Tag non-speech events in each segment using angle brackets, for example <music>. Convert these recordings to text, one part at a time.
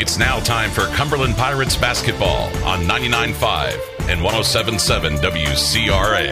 It's now time for Cumberland Pirates basketball on 99.5 and 107.7 WCRA.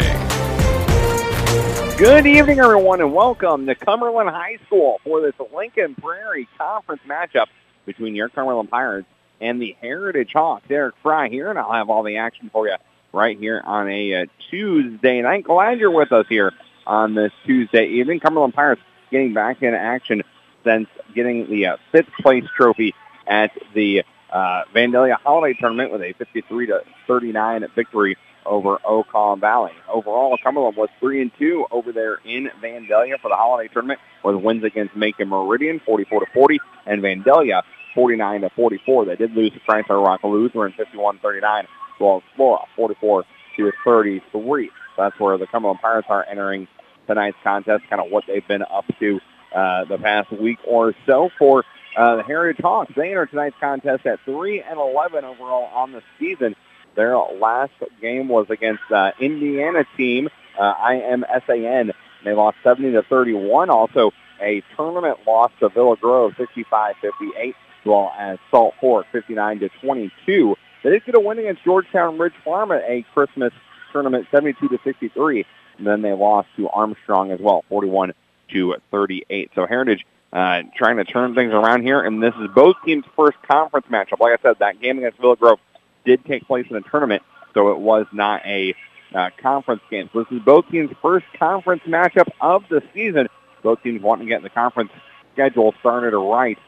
Good evening, everyone, and welcome to Cumberland High School for this Lincoln Prairie Conference matchup between your Cumberland Pirates and the Heritage Hawks. Eric Fry here, and I'll have all the action for you right here on a uh, Tuesday night. Glad you're with us here on this Tuesday evening. Cumberland Pirates getting back in action since getting the uh, fifth place trophy at the uh, Vandalia Holiday Tournament with a 53 to 39 victory over Okaw Valley. Overall, Cumberland was three and two over there in Vandalia for the Holiday Tournament, with wins against Macon Meridian 44 to 40 and Vandalia 49 to 44. They did lose to Christ Our Rock Lutheran 51-39, as well as Flora 44 to 33. That's where the Cumberland Pirates are entering tonight's contest, kind of what they've been up to uh, the past week or so. For uh, the Heritage Hawks, they enter tonight's contest at 3 and 11 overall on the season. Their last game was against uh, Indiana team, uh, IMSAN. They lost 70 to 31. Also, a tournament loss to Villa Grove, 65-58, as well as Salt Fork, 59 to 22. They did get a win against Georgetown Ridge Farm at a Christmas tournament, 72 to 63. And then they lost to Armstrong as well, 41 to 38. So Heritage uh, trying to turn things around here, and this is both teams' first conference matchup. Like I said, that game against Villa Grove did take place in a tournament, so it was not a uh, conference game. So this is both teams' first conference matchup of the season. Both teams wanting to get the conference schedule started right.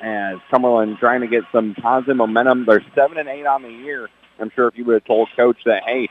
As Cumberland trying to get some positive momentum. They're seven and eight on the year. I'm sure if you would have told Coach that, hey,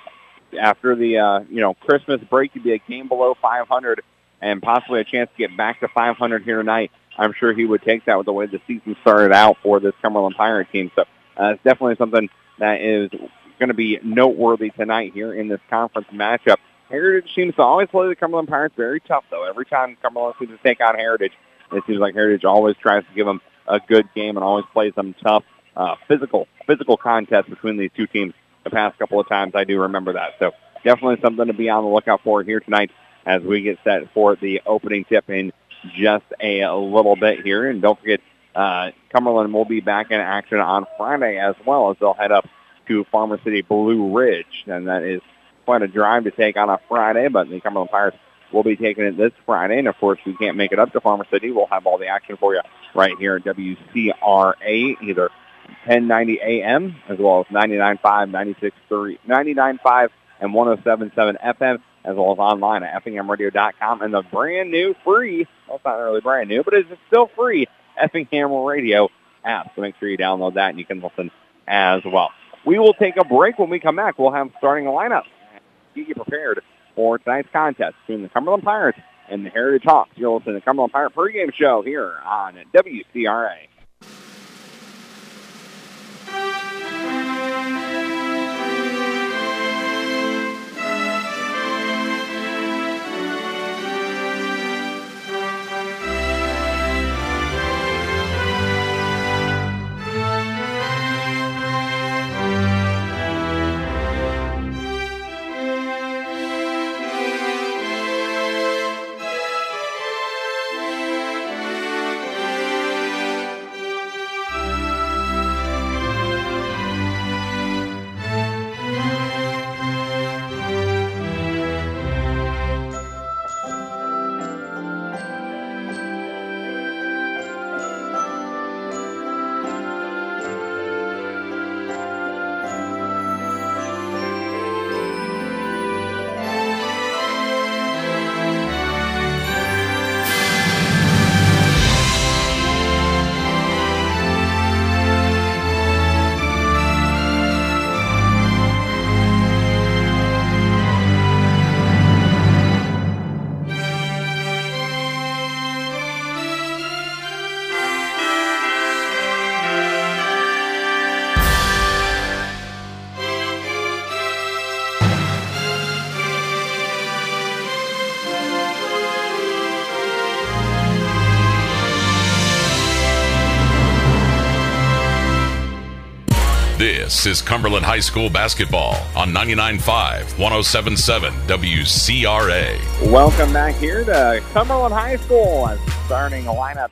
after the uh, you know Christmas break, you'd be a game below 500 and possibly a chance to get back to 500 here tonight. I'm sure he would take that with the way the season started out for this Cumberland Pirate team. So uh, it's definitely something that is going to be noteworthy tonight here in this conference matchup. Heritage seems to always play the Cumberland Pirates very tough, though. Every time Cumberland seems to take on Heritage, it seems like Heritage always tries to give them a good game and always plays them tough, uh, physical, physical contest between these two teams. The past couple of times, I do remember that. So definitely something to be on the lookout for here tonight as we get set for the opening tip in just a little bit here. And don't forget, uh, Cumberland will be back in action on Friday as well as they'll head up to Farmer City Blue Ridge. And that is quite a drive to take on a Friday, but the Cumberland Pirates will be taking it this Friday. And of course, we can't make it up to Farmer City. We'll have all the action for you right here at WCRA, either 1090 AM as well as 99.5, 96.3, 99.5 and 107.7 FM as well as online at effinghamradio.com and the brand new free, well, it's not really brand new, but it's still free Effingham Radio app. So make sure you download that and you can listen as well. We will take a break. When we come back, we'll have starting a lineup. Get you prepared for tonight's contest between the Cumberland Pirates and the Heritage Hawks. You're listening to the Cumberland Pirate pregame show here on WCRA. Is Cumberland High School basketball on 99.5, 107.7 WCRA. Welcome back here to Cumberland High School. Starting lineup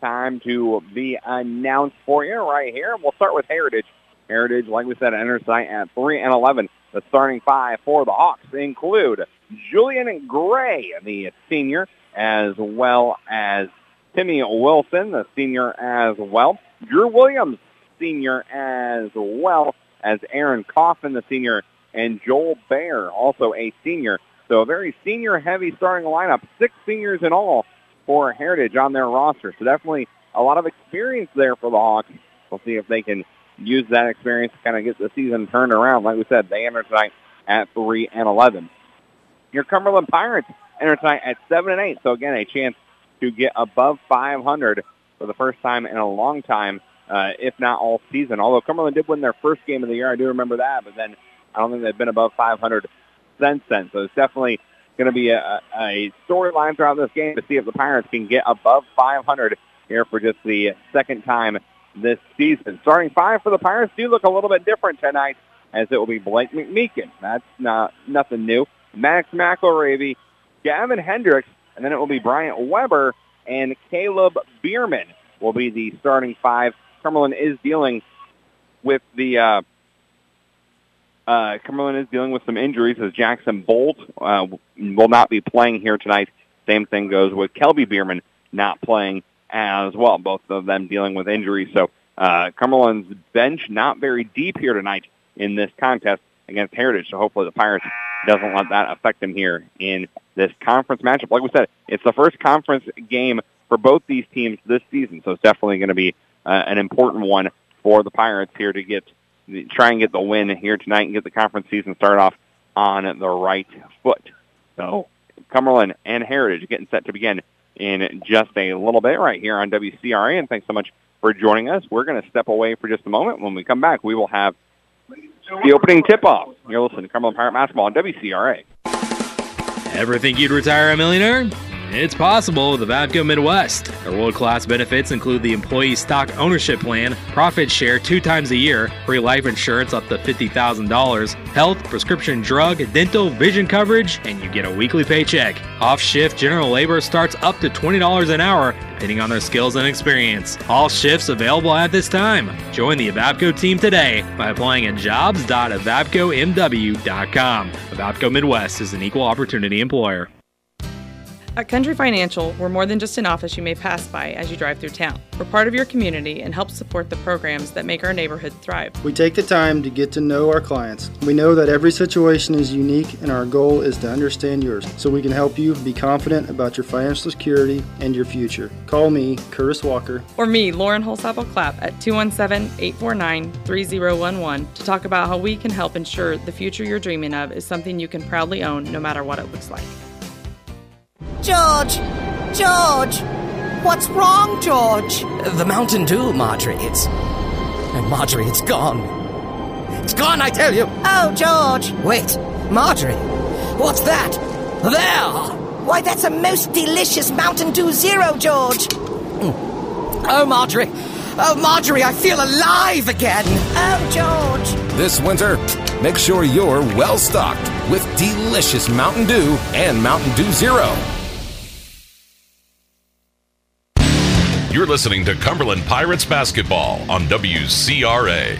time to be announced for you right here. We'll start with Heritage. Heritage, like we said, enters at 3 and 11. The starting five for the Hawks include Julian Gray, the senior, as well as Timmy Wilson, the senior as well. Drew Williams, senior as well as Aaron Coffin, the senior, and Joel Baer, also a senior. So a very senior-heavy starting lineup, six seniors in all for Heritage on their roster. So definitely a lot of experience there for the Hawks. We'll see if they can use that experience to kind of get the season turned around. Like we said, they enter tonight at 3 and 11. Your Cumberland Pirates enter tonight at 7 and 8. So again, a chance to get above 500 for the first time in a long time, uh, if not all season. Although Cumberland did win their first game of the year, I do remember that, but then I don't think they've been above 500 since then. So it's definitely going to be a, a storyline throughout this game to see if the Pirates can get above 500 here for just the second time this season. Starting five for the Pirates do look a little bit different tonight as it will be Blake McMeekin. That's not nothing new. Max McElravy, Gavin Hendricks, and then it will be Bryant Weber and Caleb Bierman will be the starting five. Cumberland is dealing with the uh, uh, Cumberland is dealing with some injuries as Jackson Bolt uh, will not be playing here tonight. Same thing goes with Kelby Bierman not playing as well. Both of them dealing with injuries. So uh, Cumberland's bench not very deep here tonight in this contest against Heritage. So hopefully the Pirates doesn't let that affect them here in this conference matchup. Like we said, it's the first conference game for both these teams this season. So it's definitely going to be uh, an important one for the Pirates here to get try and get the win here tonight and get the conference season started off on the right foot. So Cumberland and Heritage getting set to begin in just a little bit right here on WCRA. And thanks so much for joining us. We're going to step away for just a moment. When we come back, we will have the opening tip-off. You're listening to Cumberland Pirate Basketball on WCRA. Ever think you'd retire a millionaire? It's possible with Avavco Midwest. Their world class benefits include the employee stock ownership plan, profit share two times a year, free life insurance up to $50,000, health, prescription drug, dental, vision coverage, and you get a weekly paycheck. Off shift general labor starts up to $20 an hour, depending on their skills and experience. All shifts available at this time. Join the Avavco team today by applying at jobs.avavcomw.com. Avavco Midwest is an equal opportunity employer. At Country Financial, we're more than just an office you may pass by as you drive through town. We're part of your community and help support the programs that make our neighborhood thrive. We take the time to get to know our clients. We know that every situation is unique, and our goal is to understand yours so we can help you be confident about your financial security and your future. Call me, Curtis Walker. Or me, Lauren Holsapple Clapp, at 217 849 3011 to talk about how we can help ensure the future you're dreaming of is something you can proudly own no matter what it looks like. George! George! What's wrong, George? The Mountain Dew, Marjorie. It's. Oh, Marjorie, it's gone. It's gone, I tell you! Oh, George! Wait, Marjorie! What's that? There! Why, that's a most delicious Mountain Dew Zero, George! Oh, Marjorie! Oh, Marjorie, I feel alive again! Oh, George! This winter, make sure you're well stocked with delicious Mountain Dew and Mountain Dew Zero. You're listening to Cumberland Pirates basketball on WCRA.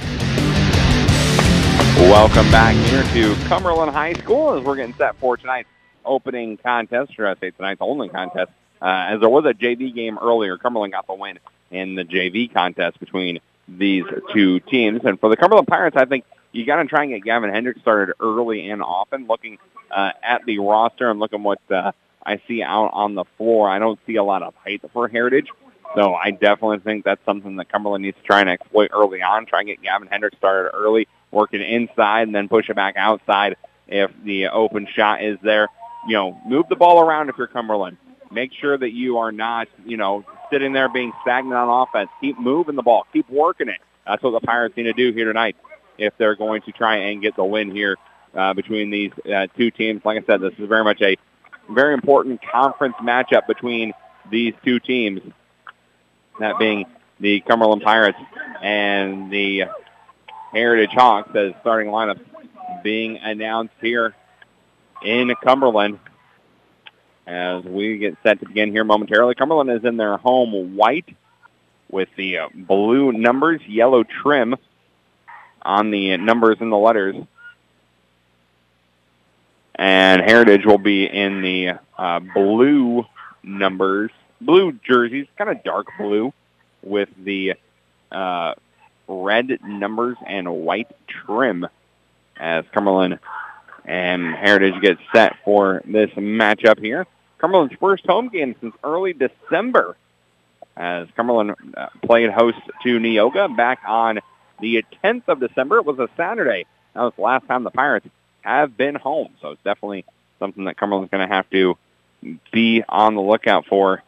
Welcome back here to Cumberland High School as we're getting set for tonight's opening contest, or I say tonight's only contest, uh, as there was a JV game earlier. Cumberland got the win in the JV contest between these two teams. And for the Cumberland Pirates, I think you got to try and get Gavin Hendricks started early and often. Looking uh, at the roster and looking what uh, I see out on the floor, I don't see a lot of height for Heritage. So I definitely think that's something that Cumberland needs to try and exploit early on. Try and get Gavin Hendricks started early, working inside, and then push it back outside if the open shot is there. You know, move the ball around if you're Cumberland. Make sure that you are not, you know, sitting there being stagnant on offense. Keep moving the ball. Keep working it. That's what the Pirates need to do here tonight if they're going to try and get the win here uh, between these uh, two teams. Like I said, this is very much a very important conference matchup between these two teams that being the Cumberland Pirates and the Heritage Hawks as starting lineup being announced here in Cumberland as we get set to begin here momentarily. Cumberland is in their home white with the uh, blue numbers, yellow trim on the numbers and the letters. And Heritage will be in the uh, blue numbers, blue jerseys, kind of dark blue with the uh, red numbers and white trim as Cumberland and Heritage get set for this matchup here. Cumberland's first home game since early December as Cumberland uh, played host to Neoga back on the 10th of December. It was a Saturday. That was the last time the Pirates have been home. So it's definitely something that Cumberland's going to have to be on the lookout for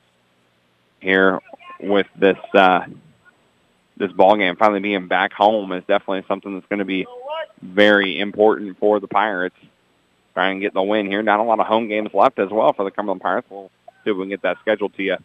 here with this uh, this ball game. Finally being back home is definitely something that's going to be very important for the Pirates. Trying and get the win here. Not a lot of home games left as well for the Cumberland Pirates. We'll see if we can get that scheduled to you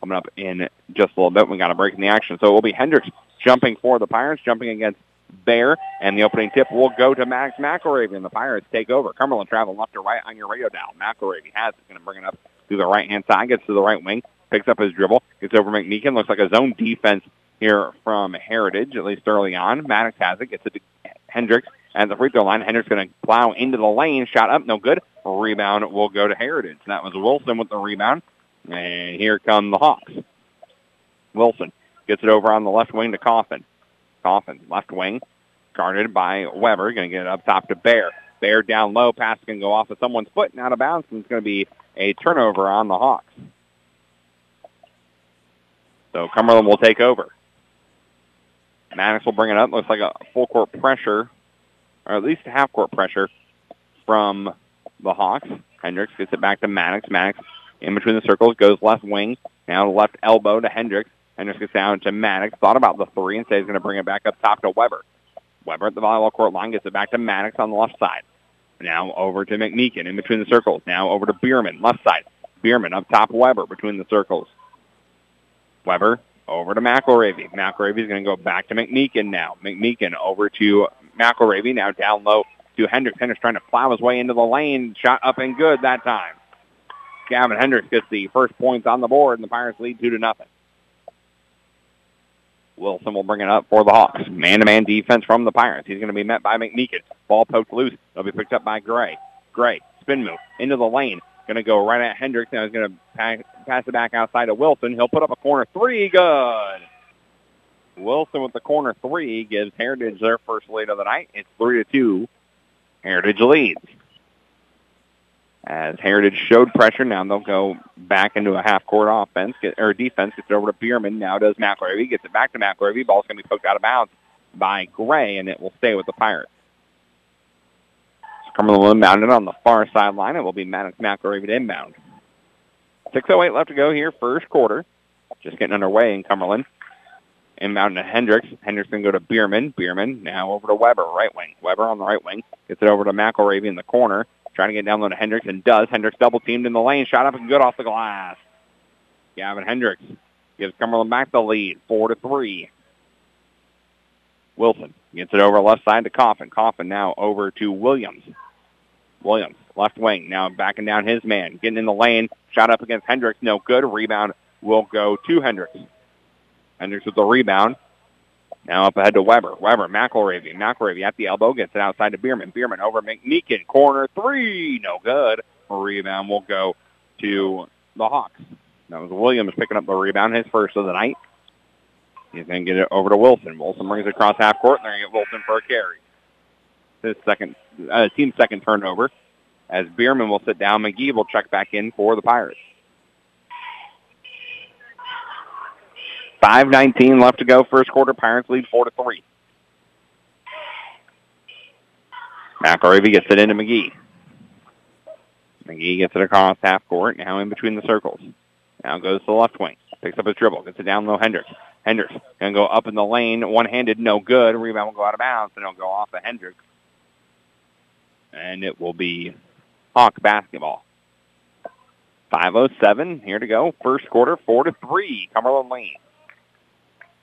coming up in just a little bit. We got a break in the action. So it will be Hendricks jumping for the Pirates, jumping against Bear, and the opening tip will go to Max McElravy, and the Pirates take over. Cumberland traveling left or right on your radio dial. McElravy has it, going to bring it up to the right-hand side, gets to the right wing, picks up his dribble, gets over McMeekin. Looks like a zone defense here from Heritage, at least early on. Maddox has it, gets it to Hendricks at the free throw line. Hendricks going to plow into the lane, shot up, no good. Rebound will go to Heritage. That was Wilson with the rebound. And here come the Hawks. Wilson gets it over on the left wing to Coffin. Coffin, left wing, guarded by Weber. Going to get it up top to Bear. Bear down low. Pass can go off of someone's foot and out of bounds. And it's going to be a turnover on the Hawks. So Cumberland will take over. Maddox will bring it up. Looks like a full court pressure, or at least a half court pressure from the Hawks. Hendricks gets it back to Maddox. Maddox in between the circles goes left wing. Now left elbow to Hendricks. Hendricks gets down to Maddox. Thought about the three and says he's going to bring it back up top to Weber. Weber at the volleyball court line gets it back to Maddox on the left side. Now over to McMeekin in between the circles. Now over to Bierman, left side. Bierman up top Weber between the circles. Weber over to McElravy. McElravy's going to go back to McMeekin now. McMeekin over to McElravy. Now down low to Hendricks. Hendricks trying to plow his way into the lane. Shot up and good that time. Gavin Hendricks gets the first points on the board, and the Pirates lead two to nothing. Wilson will bring it up for the Hawks. Man-to-man defense from the Pirates. He's going to be met by McMeekin. Ball poked loose. It'll be picked up by Gray. Gray, spin move into the lane. Going to go right at Hendricks. Now he's going to pass, it back outside to Wilson. He'll put up a corner three. Good. Wilson with the corner three gives Heritage their first lead of the night. It's three to two. Heritage leads. As Heritage showed pressure, now they'll go back into a half-court offense get, or defense. Gets it over to Bierman. Now does McElravy. Gets it back to McElravy. Ball's going to be poked out of bounds by Gray, and it will stay with the Pirates. Cumberland inbounded on the far sideline. It will be Maddox inbound. 6.08 left to go here, first quarter. Just getting underway in Cumberland. Inbound to Hendricks. Hendricks go to Bierman. Bierman now over to Weber, right wing. Weber on the right wing. Gets it over to McElravy in the corner. Trying to get down low to Hendricks and does. Hendricks double teamed in the lane. Shot up and good off the glass. Gavin Hendricks gives Cumberland back the lead, four to three. Wilson gets it over left side to Coffin. Coffin now over to Williams. Williams, left wing, now backing down his man. Getting in the lane. Shot up against Hendricks. No good. Rebound will go to Hendricks. Hendricks with the rebound. Now up ahead to Weber. Weber, McElravy. McElravy at the elbow. Gets it outside to Bierman. Bierman over McMeekin. Corner three. No good. Rebound will go to the Hawks. That was Williams picking up the rebound, his first of the night. He's going to get it over to Wilson. Wilson brings it across half court, and they're get Wilson for a carry. His second, uh, team's second turnover. As Bierman will sit down, McGee will check back in for the Pirates. 5.19 left to go, first quarter. Pirates lead 4 to 3. McElravy gets it into McGee. McGee gets it across half court, now in between the circles. Now goes to the left wing. Picks up his dribble. Gets it down low. Hendricks. Hendricks going to go up in the lane. One-handed, no good. Rebound will go out of bounds, and it'll go off of Hendricks. And it will be Hawk basketball. 5.07 here to go. First quarter, 4 to 3. Cumberland Lane.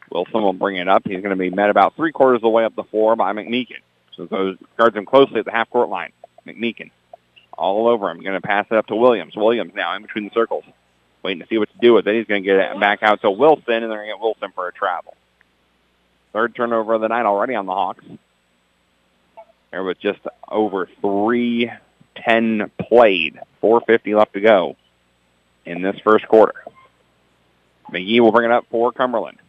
Wilson will bring it up. He's going to be met about three quarters of the way up the floor by McMeekin. So goes guards him closely at the half court line. McMeekin all over him. Going to pass it up to Williams. Williams now in between the circles. waiting to see what to do with it. He's going to get it back out to Wilson, and they're going to get Wilson for a travel. Third turnover of the night already on the Hawks. There was just over 310 played, 450 left to go in this first quarter. McGee will bring it up for Cumberland.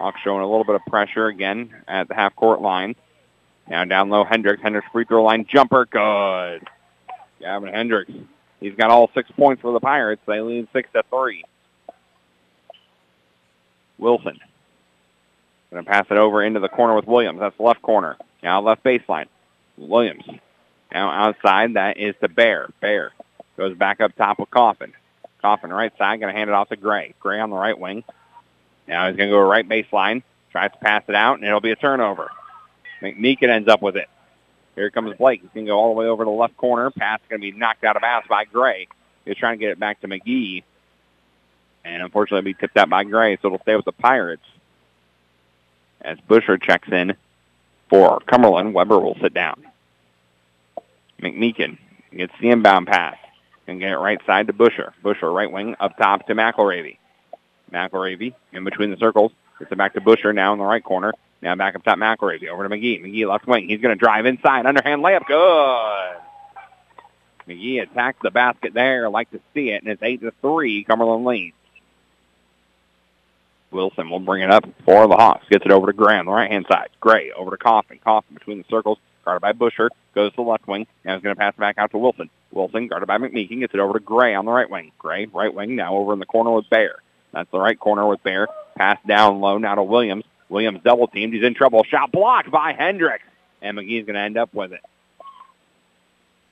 Hawks showing a little bit of pressure again at the half-court line. Now down low, Hendricks. Hendricks free throw line jumper. Good. Gavin Hendricks. He's got all six points for the Pirates. They lead six to three. Wilson. Going to pass it over into the corner with Williams. That's the left corner. Now left baseline. Williams. Now outside, that is the Bear. Bear goes back up top with Coffin. Coffin right side, going to hand it off to Gray. Gray on the right wing. Now he's going to go right baseline. Tries to pass it out, and it'll be a turnover. McMeekin ends up with it. Here comes Blake. He's going to go all the way over to the left corner. Pass going to be knocked out of bounds by Gray. He's trying to get it back to McGee. And unfortunately, be tipped out by Gray, so it'll stay with the Pirates. As Busher checks in for Cumberland, Weber will sit down. McMeekin gets the inbound pass and get it right side to Busher. Busher right wing up top to McElravy. McElravy in between the circles. Gets it back to Busher now in the right corner. Now back up top McElravy. Over to McGee. McGee left wing. He's going to drive inside. Underhand layup. Good. McGee attacks the basket there. Like to see it. And it's 8 to 3. Cumberland leads. Wilson will bring it up for the Hawks. Gets it over to Graham, on the right-hand side. Gray over to Coffin. Coffin between the circles. Guarded by Busher. Goes to the left wing. Now he's going to pass it back out to Wilson. Wilson guarded by McMeekin. Gets it over to Gray on the right wing. Gray, right wing, now over in the corner with Bear. That's the right corner with Bear. Pass down low now to Williams. Williams double teamed. He's in trouble. Shot blocked by Hendricks. And McGee's going to end up with it.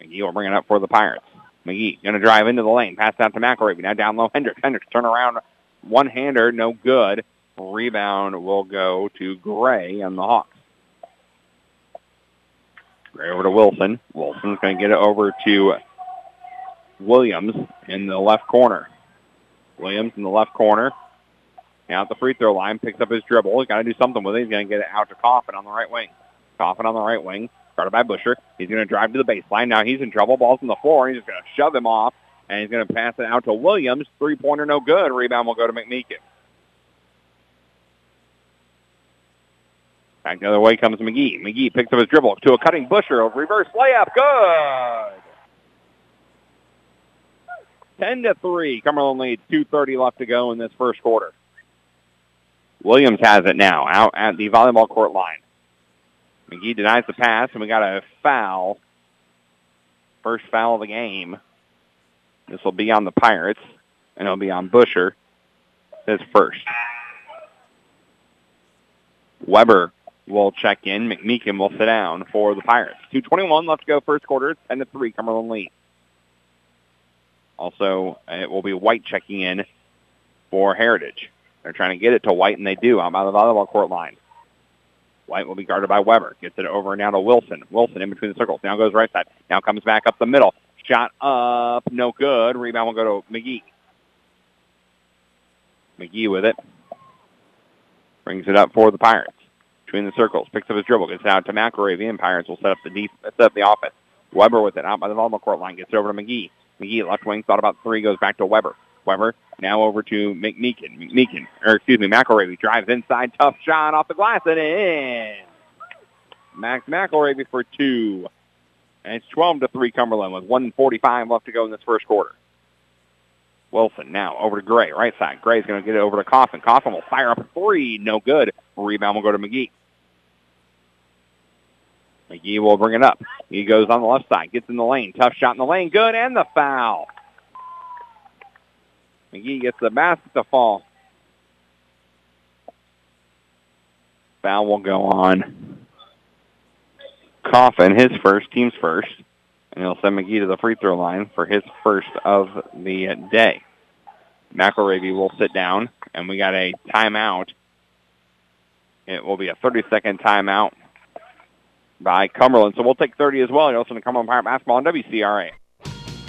McGee will bring it up for the Pirates. McGee going to drive into the lane. Pass out to McElravy. Now down low. Hendricks. Hendricks turn around. One-hander. No good. Rebound will go to Gray and the Hawks. Gray over to Wilson. Wilson's going to get it over to Williams in the left corner. Williams in the left corner. Now at the free throw line, picks up his dribble. He's got to do something with it. He's going to get it out to Coffin on the right wing. Coffin on the right wing, guarded by Busher. He's going to drive to the baseline. Now he's in trouble. Ball's on the floor. He's just going to shove him off, and he's going to pass it out to Williams. Three-pointer, no good. Rebound will go to McMeekin. Back the other way comes McGee. McGee picks up his dribble to a cutting Busher. A reverse layup. Good. 10 to 3. Cumberland leads 2.30 left to go in this first quarter. Williams has it now out at the volleyball court line. McGee denies the pass, and we got a foul. First foul of the game. This will be on the Pirates, and it'll be on Busher. His first. Weber will check in. McMeekin will sit down for the Pirates. 2.21 left to go first quarter. 10 to 3, Cumberland lead. Also, it will be White checking in for Heritage. They're trying to get it to White, and they do out by the volleyball court line. White will be guarded by Weber. Gets it over now to Wilson. Wilson in between the circles. Now goes right side. Now comes back up the middle. Shot up. No good. Rebound will go to McGee. McGee with it. Brings it up for the Pirates. Between the circles. Picks up his dribble. Gets out to McElravy, and Pirates will set up the def- set up the offense. Weber with it out by the normal court line. Gets it over to McGee. McGee left wing. Thought about three. Goes back to Weber. Weber now over to McMeekin. McMeekin, or excuse me, McElravy drives inside. Tough shot off the glass and in. Max McElravy for two. And it's 12 to 3 Cumberland with 145 left to go in this first quarter. Wilson now over to Gray, right side. Gray's going to get it over to Coffin. Coffin will fire up a three. No good. Rebound will go to McGee. McGee will bring it up. He goes on the left side, gets in the lane. Tough shot in the lane. Good, and the foul. McGee gets the basket to fall. Foul will go on. Coffin, his first, team's first. And he'll send McGee to the free throw line for his first of the day. McElravy will sit down, and we got a timeout. It will be a 30-second timeout by Cumberland. So we'll take 30 as well. You're listening to Cumberland Pirate Basketball on WCRA.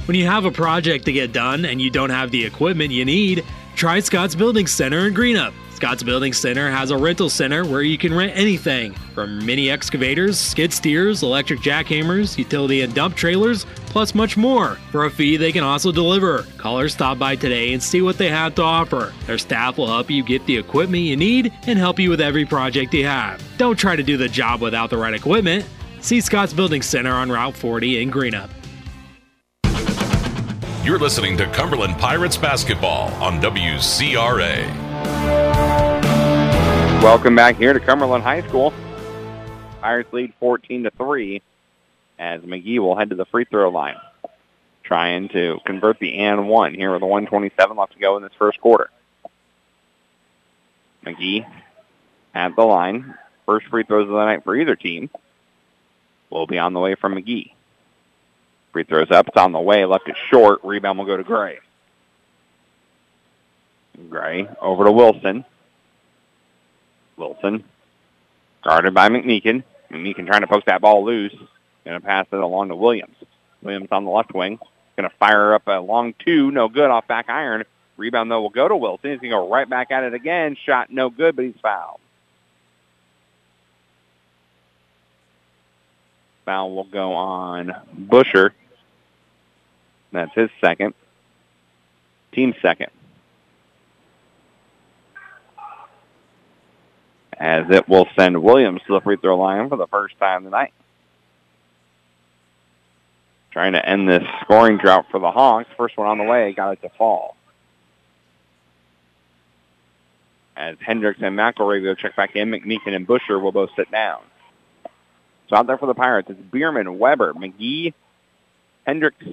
When you have a project to get done and you don't have the equipment you need, try Scott's Building Center in Greenup. Scott's Building Center has a rental center where you can rent anything from mini excavators, skid steers, electric jackhammers, utility and dump trailers, plus much more. For a fee, they can also deliver. Call or stop by today and see what they have to offer. Their staff will help you get the equipment you need and help you with every project you have. Don't try to do the job without the right equipment. See Scott's Building Center on Route 40 in Greenup. You're listening to Cumberland Pirates basketball on WCRA. Welcome back here to Cumberland High School. Pirates lead 14 to 3 as McGee will head to the free throw line, trying to convert the and one here with a 127 left to go in this first quarter. McGee at the line. First free throws of the night for either team will be on the way from McGee. Free throws up. It's on the way. Left it short. Rebound will go to Gray. Gray over to Wilson. Wilson guarded by McMeekin. McMeekin trying to poke that ball loose. Going to pass it along to Williams. Williams on the left wing. Going to fire up a long two. No good off back iron. Rebound, though, will go to Wilson. He's going to go right back at it again. Shot no good, but he's fouled. Foul will go on Busher. That's his second. Team second. As it will send Williams to the free throw line for the first time tonight. Trying to end this scoring drought for the Hawks. First one on the way, got it to fall. As Hendricks and McElravy will check back in, McMeekin and Busher will both sit down. So out there for the Pirates, it's Bierman, Weber, McGee, Hendricks,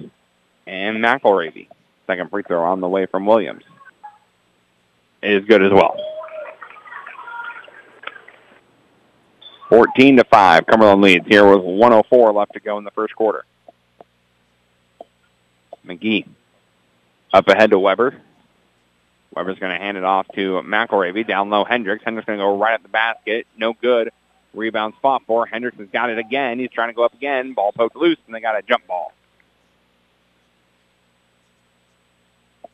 and McElravy. Second free throw on the way from Williams. It is good as well. 14 to 5. Cumberland leads here with 104 left to go in the first quarter. McGee up ahead to Weber. Weber's going to hand it off to McElravy. Down low, Hendricks. Hendricks going to go right at the basket. No good. Rebound spot for Hendricks has got it again. He's trying to go up again. Ball poked loose, and they got a jump ball.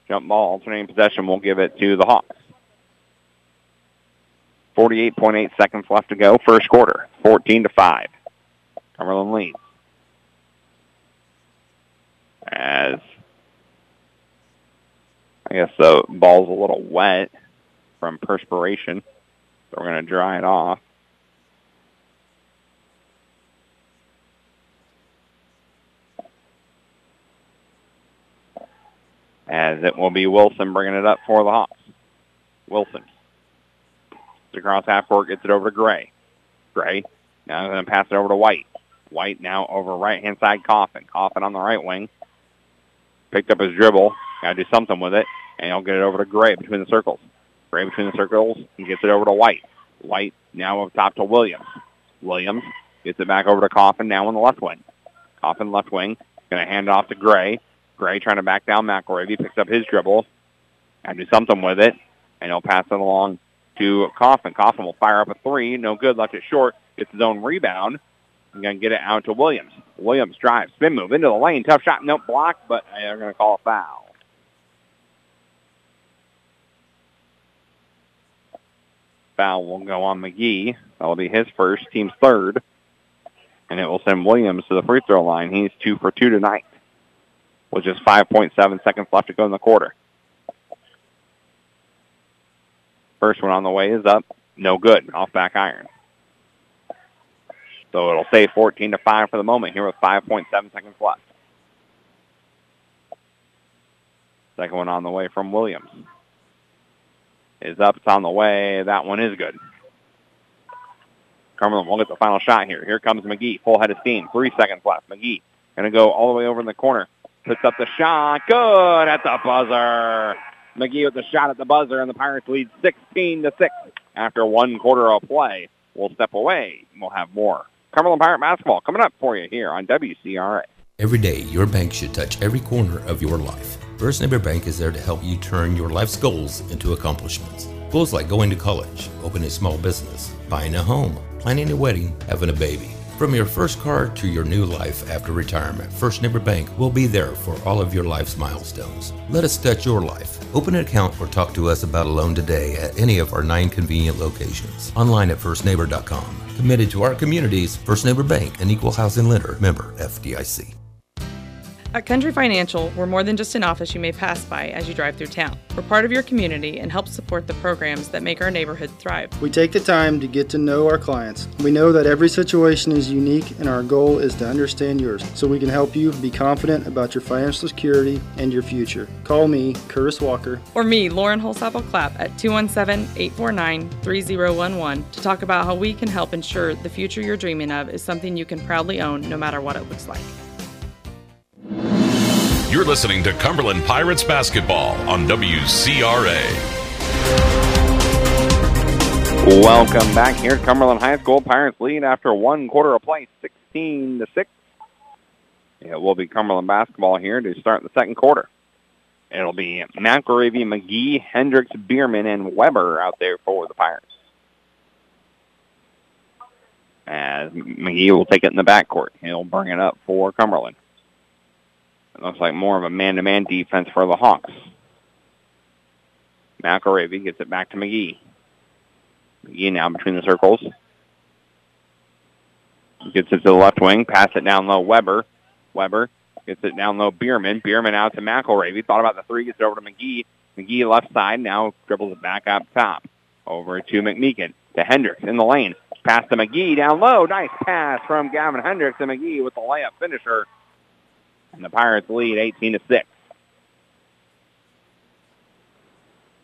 Jump ball, alternating possession. We'll give it to the Hawks. 48.8 seconds left to go. First quarter, 14 to 5. Cumberland leads. As I guess the ball's a little wet from perspiration, so we're going to dry it off. As it will be Wilson bringing it up for the Hawks. Wilson. Across half court, gets it over to Gray. Gray now going to pass it over to White. White now over right-hand side Coffin. Coffin on the right wing. Picked up his dribble. Got to do something with it. And he'll get it over to Gray between the circles. Gray between the circles. He gets it over to White. White now up top to Williams. Williams gets it back over to Coffin now on the left wing. Coffin left wing. Going to hand it off to Gray. Gray trying to back down McElravy. Picks up his dribble. Got to do something with it. And he'll pass it along to Coffin. Coffin will fire up a three. No good. Left it short. Gets his own rebound. I'm going to get it out to Williams. Williams drives, spin move into the lane. Tough shot, nope, block, but they're going to call a foul. Foul will go on McGee. That'll be his first, team's third. And it will send Williams to the free throw line. He's two for two tonight, with just 5.7 seconds left to go in the quarter. First one on the way is up. No good. Off back iron. So it'll stay 14 to 5 for the moment here with 5.7 seconds left. Second one on the way from Williams. Is up. It's on the way. That one is good. Cumberland will get the final shot here. Here comes McGee. Full head of steam. Three seconds left. McGee going to go all the way over in the corner. Puts up the shot. Good at the buzzer. McGee with a shot at the buzzer, and the Pirates lead 16 to 6 after one quarter of play. We'll step away, and we'll have more Cumberland Pirate basketball coming up for you here on WCRA. Every day, your bank should touch every corner of your life. First Neighbor Bank is there to help you turn your life's goals into accomplishments. Goals like going to college, opening a small business, buying a home, planning a wedding, having a baby. From your first car to your new life after retirement, First Neighbor Bank will be there for all of your life's milestones. Let us touch your life. Open an account or talk to us about a loan today at any of our nine convenient locations. Online at firstneighbor.com. Committed to our communities, First Neighbor Bank, an equal housing lender, member FDIC. At Country Financial, we're more than just an office you may pass by as you drive through town. We're part of your community and help support the programs that make our neighborhood thrive. We take the time to get to know our clients. We know that every situation is unique and our goal is to understand yours so we can help you be confident about your financial security and your future. Call me, Curtis Walker. Or me, Lauren Holsapple Clapp, at 217 849 3011 to talk about how we can help ensure the future you're dreaming of is something you can proudly own no matter what it looks like. You're listening to Cumberland Pirates basketball on WCRA. Welcome back here Cumberland High School. Pirates lead after one quarter of play, 16 to 6. It will be Cumberland basketball here to start the second quarter. It'll be McElravy, McGee, Hendricks, Bierman, and Weber out there for the Pirates. As McGee will take it in the backcourt. He'll bring it up for Cumberland. It looks like more of a man-to-man defense for the Hawks. McElravy gets it back to McGee. McGee now between the circles. Gets it to the left wing. Pass it down low. Weber. Weber gets it down low. Bierman. Bierman out to McElravy. Thought about the three. Gets it over to McGee. McGee left side. Now dribbles it back up top. Over to McMeekin. To Hendricks in the lane. Pass to McGee down low. Nice pass from Gavin Hendricks to McGee with the layup finisher. And the Pirates lead 18 to 6.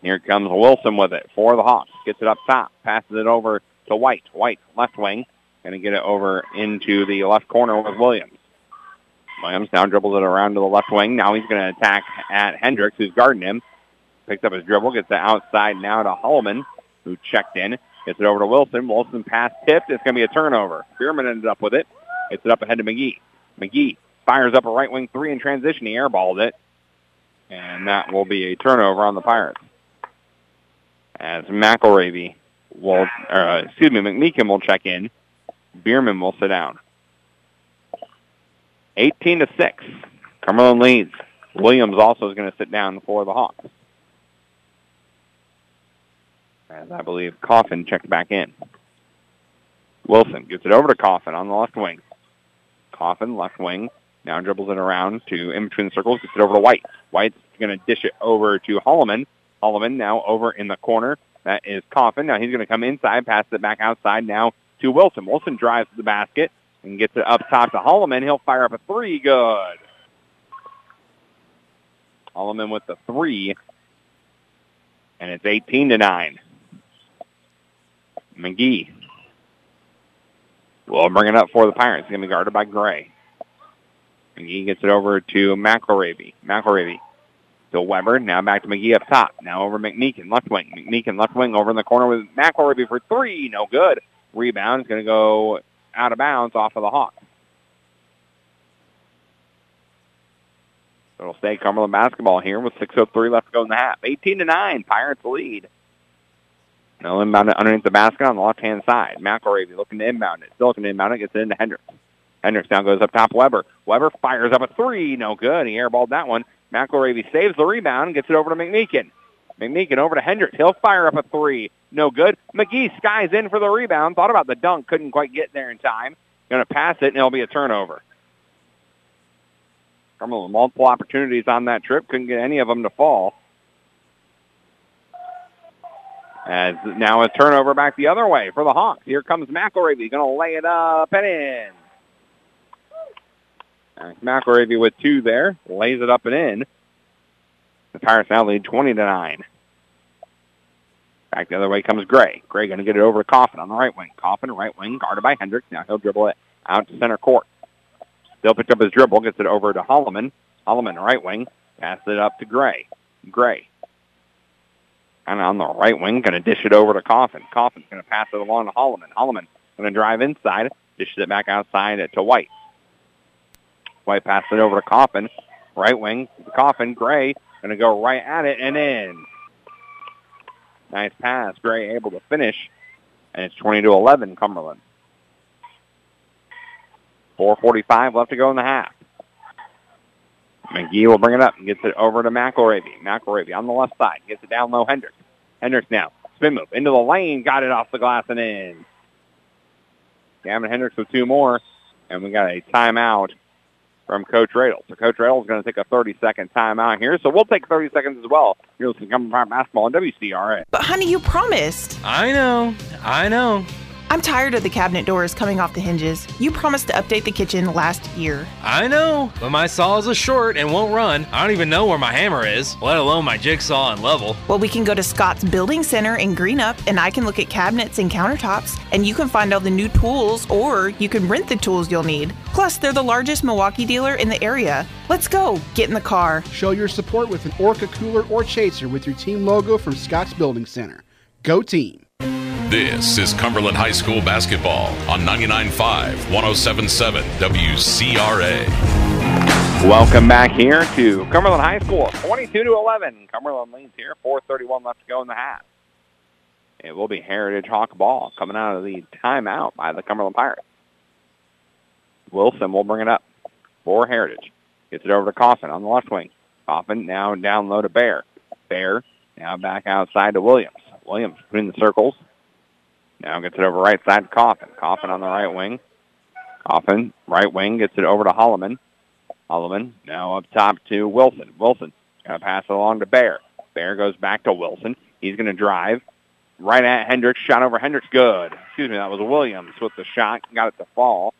Here comes Wilson with it for the Hawks. Gets it up top. Passes it over to White. White, left wing. Going to get it over into the left corner with Williams. Williams now dribbles it around to the left wing. Now he's going to attack at Hendricks, who's guarding him. Picks up his dribble. Gets it outside now to Holloman, who checked in. Gets it over to Wilson. Wilson pass tipped. It's going to be a turnover. Bierman ended up with it. Gets it up ahead to McGee. McGee fires up a right wing three in transition. He airballed it. And that will be a turnover on the Pirates. As McElravy will, uh, excuse me, McMeekin will check in. Bierman will sit down. 18 to 6. Cumberland leads. Williams also is going to sit down for the Hawks. As I believe Coffin checked back in. Wilson gets it over to Coffin on the left wing. Coffin, left wing, now dribbles it around to in between the circles, gets it over to White. White's going to dish it over to Holloman. Holloman now over in the corner. That is Coffin. Now he's going to come inside, pass it back outside now to Wilson. Wilson drives to the basket and gets it up top to Holloman. He'll fire up a three. Good. Holloman with the three. And it's 18 to 9. McGee will bring it up for the Pirates. He's going to be guarded by Gray. McGee gets it over to McElravy. McElravy to Weber. Now back to McGee up top. Now over McMeekin, left wing. McMeekin, left wing, over in the corner with McElravy for three. No good. Rebound is going to go out of bounds off of the Hawks. It'll stay Cumberland basketball here with 6.03 left to go in the half. 18 to 9, Pirates lead. Now inbound it underneath the basket on the left-hand side. McElravy looking to inbound it. Still looking to inbound it. Gets it into Hendricks. Hendricks now goes up top. Weber. Weber fires up a three. No good. He airballed that one. McElravy saves the rebound and gets it over to McMeekin. McMeekin over to Hendricks. He'll fire up a three. No good. McGee skies in for the rebound. Thought about the dunk. Couldn't quite get there in time. Going to pass it, and it'll be a turnover. Cumberland multiple opportunities on that trip. Couldn't get any of them to fall. As now a turnover back the other way for the Hawks. Here comes McElravy. Going to lay it up and in. McElravy with two there, lays it up and in. The Pirates now lead 20 to 9. Back the other way comes Gray. Gray going to get it over to Coffin on the right wing. Coffin, right wing, guarded by Hendricks. Now he'll dribble it out to center court. Still picked up his dribble, gets it over to Holloman. Holloman, right wing, passes it up to Gray. Gray. And on the right wing, going to dish it over to Coffin. Coffin's going to pass it along to Holloman. Holloman going to drive inside, dishes it back outside to White. White passes it over to Coffin. Right wing, Coffin. Gray going to go right at it and in. Nice pass. Gray able to finish. And it's 20 to 11, Cumberland. 4.45 left to go in the half. McGee will bring it up and gets it over to McElravy. McElravy on the left side. Gets it down low. Hendricks. Hendricks now. Spin move. Into the lane. Got it off the glass and in. Gavin Hendricks with two more. And we got a timeout from Coach Radel. So Coach Radel is going to take a 30-second timeout here. So we'll take 30 seconds as well. You're listening to Cumberland Basketball on WCRA. But honey, you promised. I know. I know. I'm tired of the cabinet doors coming off the hinges. You promised to update the kitchen last year. I know, but my saw is a short and won't run. I don't even know where my hammer is, let alone my jigsaw and level. Well, we can go to Scott's Building Center in Greenup, and I can look at cabinets and countertops, and you can find all the new tools, or you can rent the tools you'll need. Plus, they're the largest Milwaukee dealer in the area. Let's go. Get in the car. Show your support with an Orca cooler or chaser with your team logo from Scott's Building Center. Go team. This is Cumberland High School basketball on 99.5, 107.7 WCRA. Welcome back here to Cumberland High School, 22 to 11. Cumberland leads here, 4:31 left to go in the half. It will be Heritage Hawk ball coming out of the timeout by the Cumberland Pirates. Wilson will bring it up for Heritage. Gets it over to Coffin on the left wing. Coffin now down low to Bear. Bear now back outside to Williams. Williams between the circles. Now gets it over right side Coffin. Coffin on the right wing. Coffin, right wing, gets it over to Holloman. Holloman now up top to Wilson. Wilson going to pass it along to Bear. Bear goes back to Wilson. He's going to drive right at Hendricks. Shot over Hendricks. Good. Excuse me, that was Williams with the shot. Got it to fall.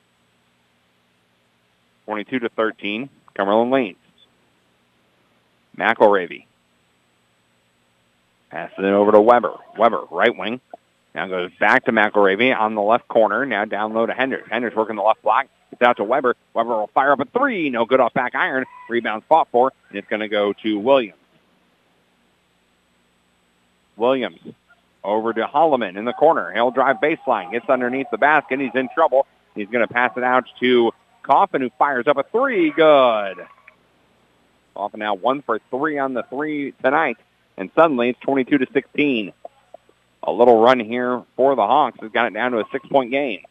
22 to 13. Cumberland leads. McElravy. Passes it over to Weber. Weber, right wing. Now goes back to McElravy on the left corner. Now down low to Hendricks. Hendricks working the left block. It's out to Weber. Weber will fire up a three. No good off back iron. Rebound fought for. And it's going to go to Williams. Williams over to Holloman in the corner. He'll drive baseline. Gets underneath the basket. He's in trouble. He's going to pass it out to Coffin, who fires up a three. Good. Coffin now one for three on the three tonight. And suddenly it's 22 to 16 a little run here for the Hawks has got it down to a six-point game.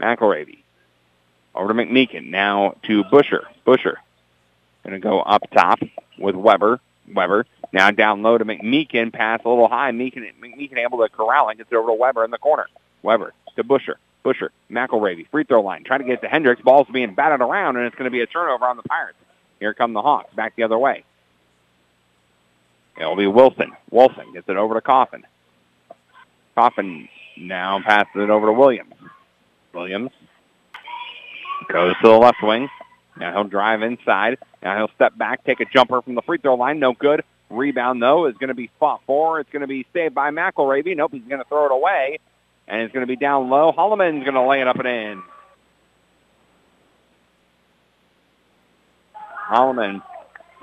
McElravy over to McMeekin. Now to Busher. Busher going to go up top with Weber. Weber now down low to McMeekin. Pass a little high. Meekin, McMeekin able to corral it. Gets it over to Weber in the corner. Weber to Busher. Busher, McElravy, free throw line. Trying to get to Hendricks. Ball's being batted around, and it's going to be a turnover on the Pirates. Here come the Hawks. Back the other way. It'll be Wilson. Wilson gets it over to Coffin. Coffin now passes it over to Williams. Williams goes to the left wing. Now he'll drive inside. Now he'll step back, take a jumper from the free throw line. No good. Rebound, though, is going to be fought for. It's going to be saved by McElravy. Nope, he's going to throw it away. And it's going to be down low. Holloman's going to lay it up and in. Holloman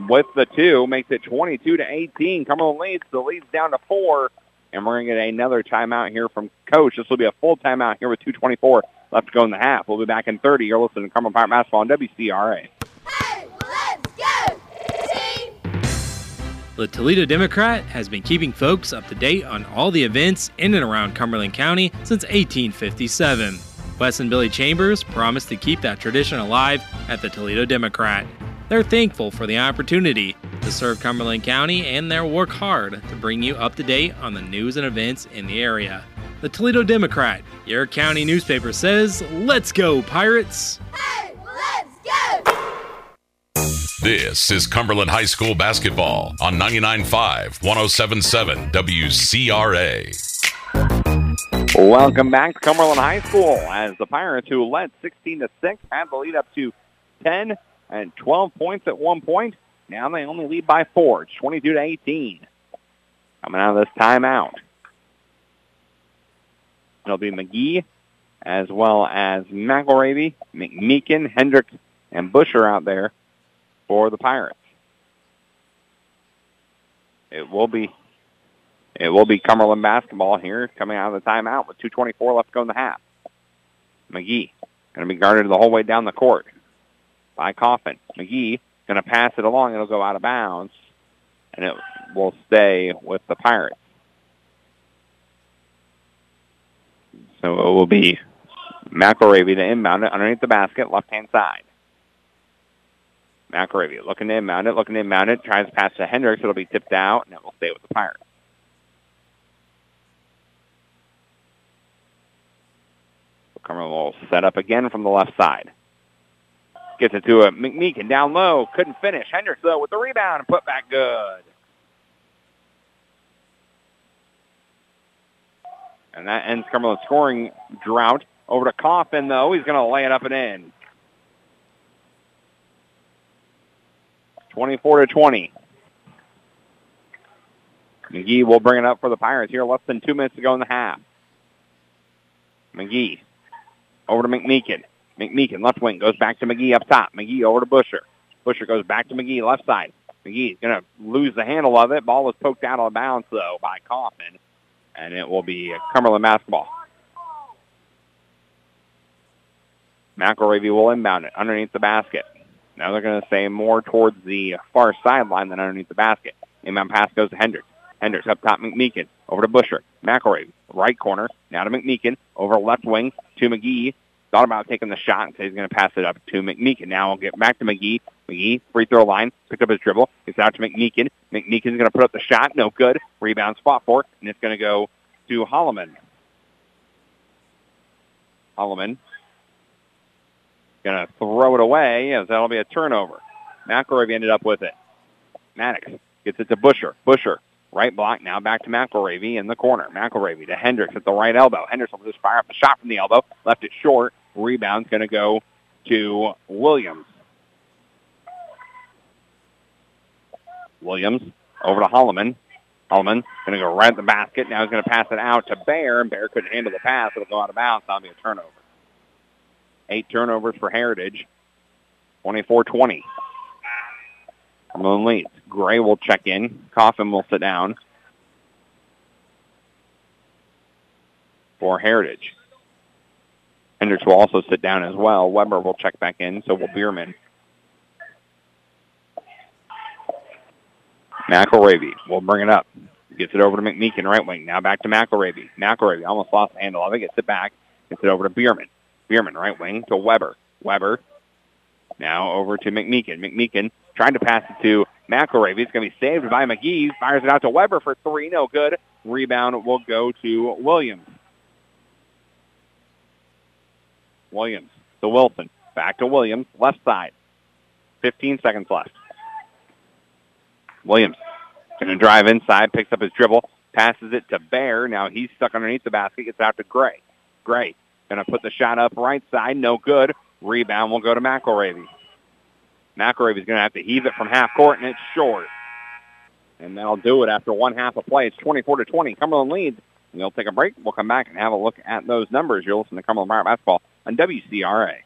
with the two makes it 22 to 18. Cumberland leads. The lead's down to four. And we're going to get another timeout here from Coach. This will be a full timeout here with 2.24 left to go in the half. We'll be back in 30. You're listening to Cumberland Pirate Basketball on WCRA. Hey, let's go! Team! The Toledo Democrat has been keeping folks up to date on all the events in and around Cumberland County since 1857. Wes and Billy Chambers promised to keep that tradition alive at the Toledo Democrat. They're thankful for the opportunity to serve Cumberland County and they'll work hard to bring you up to date on the news and events in the area. The Toledo Democrat, your county newspaper says, Let's go, Pirates! Hey, let's go! This is Cumberland High School basketball on 99.5, 107.7 WCRA. Welcome back to Cumberland High School as the Pirates, who led 16 to 6, had the lead up to 10 and 12 points at one point. Now they only lead by four. It's 22 to 18. Coming out of this timeout. It'll be McGee as well as McElravy, McMeekin, Hendricks, and Busher out there for the Pirates. It will be it will be Cumberland basketball here coming out of the timeout with 2.24 left to go in the half. McGee going to be guarded the whole way down the court by Coffin. McGee going to pass it along. It'll go out of bounds, and it will stay with the Pirates. So it will be McElravy to inbound it underneath the basket, left-hand side. McElravy looking to inbound it, looking to inbound it, tries to pass to Hendricks. It'll be tipped out, and it will stay with the Pirates. Cumberland will set up again from the left side. Gets it to a McMeekin down low. Couldn't finish. Hendricks, though, with the rebound. And put back good. And that ends Cumberland's scoring drought. Over to Coffin, though. He's going to lay it up and in. 24 to 20. McGee will bring it up for the Pirates here. Less than two minutes to go in the half. McGee over to McMeekin. McMeekin, left wing, goes back to McGee up top. McGee over to Busher. Busher goes back to McGee, left side. McGee's going to lose the handle of it. Ball was poked out of bounds, though, by Coffin. And it will be Cumberland basketball. McElravy will inbound it underneath the basket. Now they're going to say more towards the far sideline than underneath the basket. Inbound pass goes to Hendricks. Hendricks up top, McMeekin. Over to Busher. McElravy, right corner. Now to McMeekin. Over left wing to McGee. Thought about taking the shot and says he's going to pass it up to McMeekin. Now we'll get back to McGee. McGee, free throw line, picked up his dribble. It's out to McMeekin. McMeekin's going to put up the shot. No good. Rebound spot for and it's going to go to Holloman. Holloman going to throw it away as that'll be a turnover. McElravy ended up with it. Maddox gets it to Busher. Busher, right block, now back to McElravy in the corner. McElravy to Hendricks at the right elbow. Hendricks will just fire up a shot from the elbow. Left it short. Rebound's going to go to Williams. Williams over to Holloman. Holloman going to go right at the basket. Now he's going to pass it out to Bear, and Bear couldn't handle the pass. It'll go out of bounds. That'll be a turnover. Eight turnovers for Heritage. 24-20. Cumberland leads. Gray will check in. Coffin will sit down for Heritage. Hendricks will also sit down as well. Weber will check back in. So will Bierman. McElravy will bring it up. Gets it over to McMeekin, right wing. Now back to McElravy. McElravy almost lost the handle of it. Gets it back. Gets it over to Bierman. Bierman, right wing, to Weber. Weber. Now over to McMeekin. McMeekin trying to pass it to McElravy. It's going to be saved by McGee. Fires it out to Weber for three. No good. Rebound will go to Williams. Williams to Wilson. Back to Williams. Left side. 15 seconds left. Williams going to drive inside, picks up his dribble, passes it to Bear. Now he's stuck underneath the basket, gets out to Gray. Gray going to put the shot up right side, no good. Rebound will go to McElravy. McElravy's going to have to heave it from half court, and it's short. And that'll do it after one half of play. It's 24 to 20. Cumberland leads. We'll take a break. We'll come back and have a look at those numbers. You're listening to Cumberland Pirate Basketball on WCRA.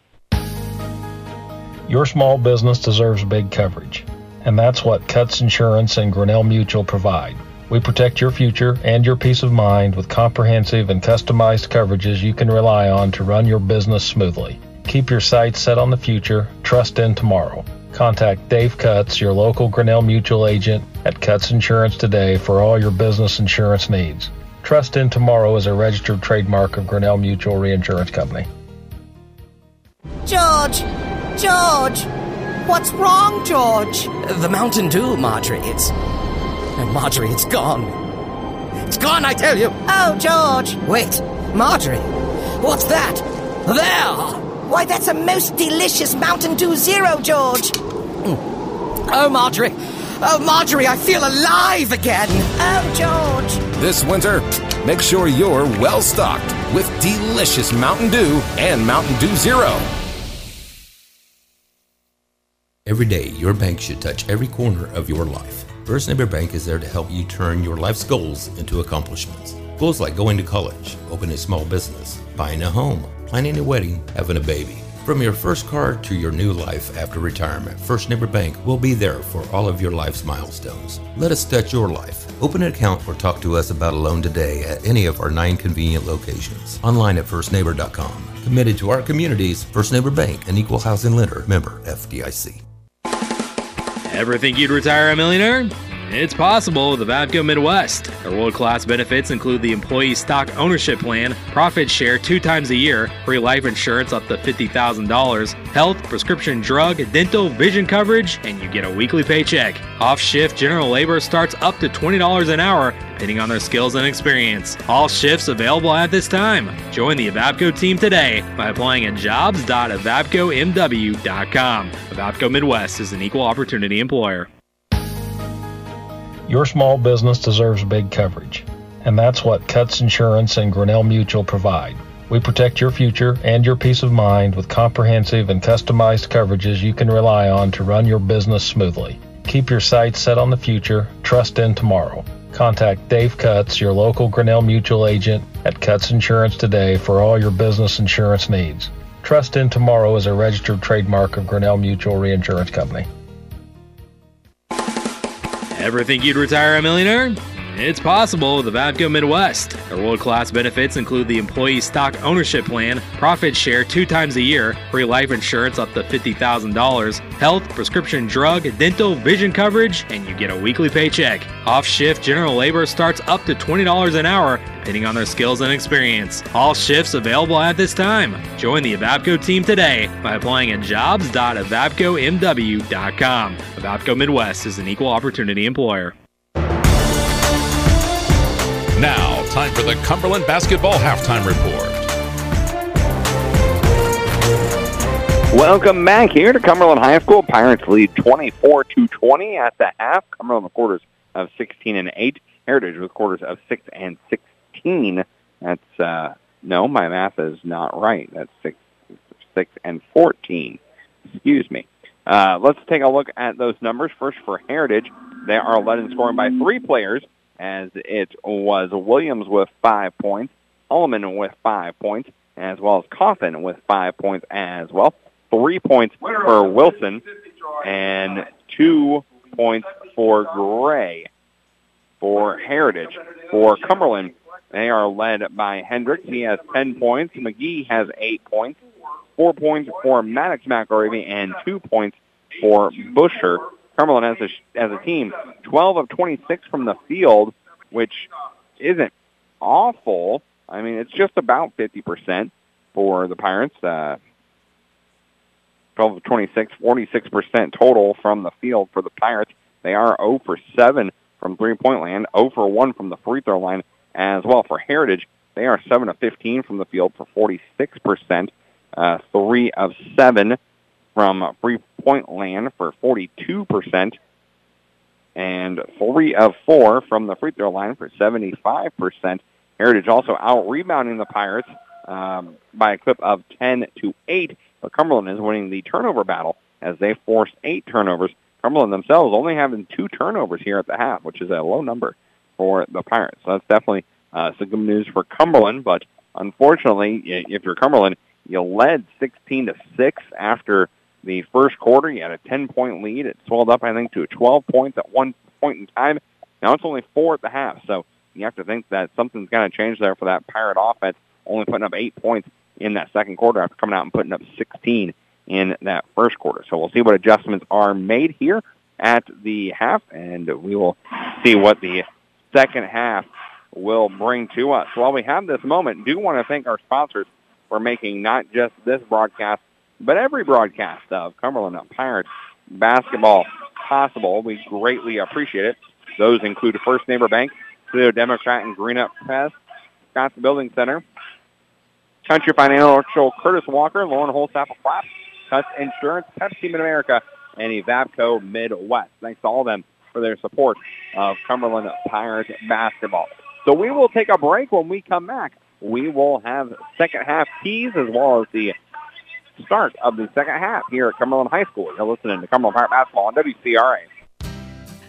Your small business deserves big coverage, and that's what Cuts Insurance and Grinnell Mutual provide. We protect your future and your peace of mind with comprehensive and customized coverages you can rely on to run your business smoothly. Keep your sights set on the future, trust in tomorrow. Contact Dave Cuts, your local Grinnell Mutual agent at Cuts Insurance today for all your business insurance needs. Trust in Tomorrow is a registered trademark of Grinnell Mutual Reinsurance Company. George! George! What's wrong, George? The Mountain Dew, Marjorie. It's. Oh, Marjorie, it's gone. It's gone, I tell you! Oh, George! Wait, Marjorie! What's that? There! Why, that's a most delicious Mountain Dew Zero, George! Oh, Marjorie! Oh, Marjorie, I feel alive again! Oh, George! This winter, make sure you're well stocked with delicious Mountain Dew and Mountain Dew Zero. Every day, your bank should touch every corner of your life. First Neighbor Bank is there to help you turn your life's goals into accomplishments. Goals like going to college, opening a small business, buying a home, planning a wedding, having a baby. From your first car to your new life after retirement, First Neighbor Bank will be there for all of your life's milestones. Let us touch your life. Open an account or talk to us about a loan today at any of our nine convenient locations. Online at firstneighbor.com. Committed to our communities, First Neighbor Bank, an equal housing lender, member FDIC. Ever think you'd retire a millionaire? It's possible with Evapco Midwest. Our world class benefits include the employee stock ownership plan, profit share two times a year, free life insurance up to $50,000, health, prescription drug, dental, vision coverage, and you get a weekly paycheck. Off shift general labor starts up to $20 an hour, depending on their skills and experience. All shifts available at this time. Join the Evapco team today by applying at jobs.avavcomw.com. Evapco Midwest is an equal opportunity employer. Your small business deserves big coverage, and that's what Cuts Insurance and Grinnell Mutual provide. We protect your future and your peace of mind with comprehensive and customized coverages you can rely on to run your business smoothly. Keep your sights set on the future, trust in tomorrow. Contact Dave Cuts, your local Grinnell Mutual agent at Cuts Insurance today for all your business insurance needs. Trust in Tomorrow is a registered trademark of Grinnell Mutual Reinsurance Company. Ever think you'd retire a millionaire? It's possible with Evapco Midwest. Our world class benefits include the employee stock ownership plan, profit share two times a year, free life insurance up to $50,000, health, prescription drug, dental, vision coverage, and you get a weekly paycheck. Off shift general labor starts up to $20 an hour, depending on their skills and experience. All shifts available at this time. Join the Evapco team today by applying at jobs.avavcomw.com. Evapco Midwest is an equal opportunity employer. Now, time for the Cumberland Basketball Halftime Report. Welcome back here to Cumberland High School. Pirates lead 24 to 20 at the half. Cumberland with quarters of 16 and 8. Heritage with quarters of 6 and 16. That's uh no, my math is not right. That's 6 6 and 14. Excuse me. Uh, let's take a look at those numbers. First for Heritage, they are led in scoring by three players as it was Williams with five points, Holloman with five points, as well as Coffin with five points as well. Three points for Wilson and two points for Gray for Heritage. For Cumberland, they are led by Hendricks. He has 10 points. McGee has eight points. Four points for Maddox McElravy and two points for Busher. Cumberland as a, as a team, 12 of 26 from the field, which isn't awful. I mean, it's just about 50% for the Pirates. Uh, 12 of 26, 46% total from the field for the Pirates. They are 0 for 7 from three-point land, 0 for 1 from the free throw line as well. For Heritage, they are 7 of 15 from the field for 46%, uh, 3 of 7 from free point land for 42%, and 3 of 4 from the free throw line for 75%. Heritage also out-rebounding the Pirates um, by a clip of 10 to 8, but Cumberland is winning the turnover battle as they forced eight turnovers. Cumberland themselves only having two turnovers here at the half, which is a low number for the Pirates. So that's definitely uh, some good news for Cumberland, but unfortunately, if you're Cumberland, you led 16 to 6 after the first quarter. You had a 10-point lead. It swelled up, I think, to 12 points at one point in time. Now it's only four at the half, so you have to think that something's going to change there for that Pirate offense, only putting up eight points in that second quarter after coming out and putting up 16 in that first quarter. So we'll see what adjustments are made here at the half, and we will see what the second half will bring to us. While we have this moment, do want to thank our sponsors for making not just this broadcast, but every broadcast of Cumberland Pirates basketball possible. We greatly appreciate it. Those include First Neighbor Bank, Toledo Democrat and Greenup Press, Scott's Building Center, Country Financial, Curtis Walker, Lauren Holsapple, Clapp, Cuts Insurance, Pepsi Mid-America, and Evapco Midwest. Thanks to all of them for their support of Cumberland Pirates basketball. So we will take a break. When we come back, we will have second half keys as well as the start of the second half here at Cumberland High School. You're listening to Cumberland Pirate Basketball on WCRA.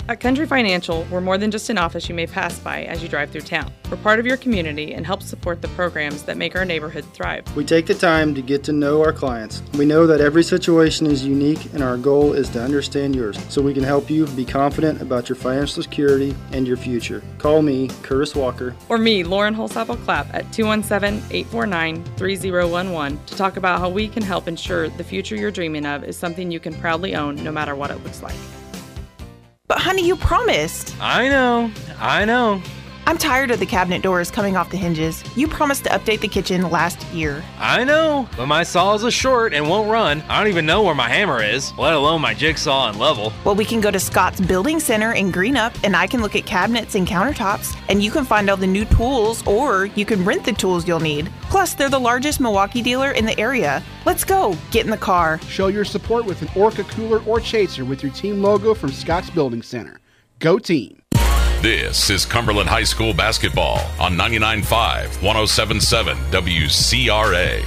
At Country Financial, we're more than just an office you may pass by as you drive through town. We're part of your community and help support the programs that make our neighborhood thrive. We take the time to get to know our clients. We know that every situation is unique, and our goal is to understand yours so we can help you be confident about your financial security and your future. Call me, Curtis Walker. Or me, Lauren Holsapple Clapp, at 217 849 3011 to talk about how we can help ensure the future you're dreaming of is something you can proudly own no matter what it looks like. But honey, you promised. I know. I know. I'm tired of the cabinet doors coming off the hinges. You promised to update the kitchen last year. I know, but my saw is a short and won't run. I don't even know where my hammer is, let alone my jigsaw and level. Well, we can go to Scott's Building Center in Greenup and I can look at cabinets and countertops and you can find all the new tools or you can rent the tools you'll need. Plus, they're the largest Milwaukee dealer in the area. Let's go. Get in the car. Show your support with an Orca cooler or chaser with your team logo from Scott's Building Center. Go team! This is Cumberland High School basketball on 99.5, 107.7 WCRA.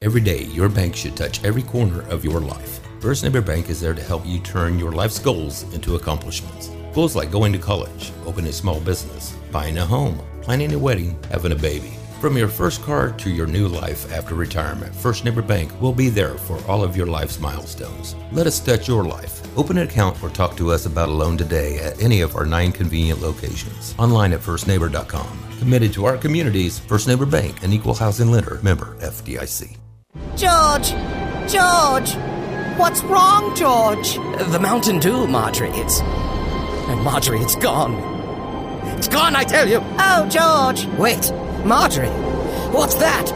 Every day, your bank should touch every corner of your life. First Neighbor Bank is there to help you turn your life's goals into accomplishments. Goals like going to college, opening a small business, buying a home, planning a wedding, having a baby. From your first car to your new life after retirement, First Neighbor Bank will be there for all of your life's milestones. Let us touch your life. Open an account or talk to us about a loan today at any of our nine convenient locations. Online at firstneighbor.com. Committed to our communities, First Neighbor Bank, an equal housing lender, member FDIC. George! George! What's wrong, George? The Mountain Dew, Marjorie. It's. Marjorie, it's gone. It's gone, I tell you! Oh, George! Wait, Marjorie! What's that?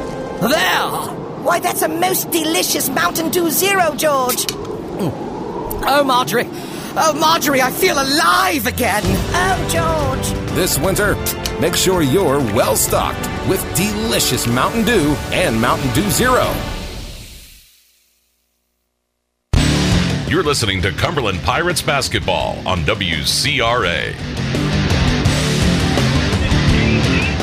There! Why, that's a most delicious Mountain Dew Zero, George! Mm. Oh, Marjorie! Oh, Marjorie, I feel alive again! Oh, George! This winter, make sure you're well stocked with delicious Mountain Dew and Mountain Dew Zero. You're listening to Cumberland Pirates basketball on WCRA.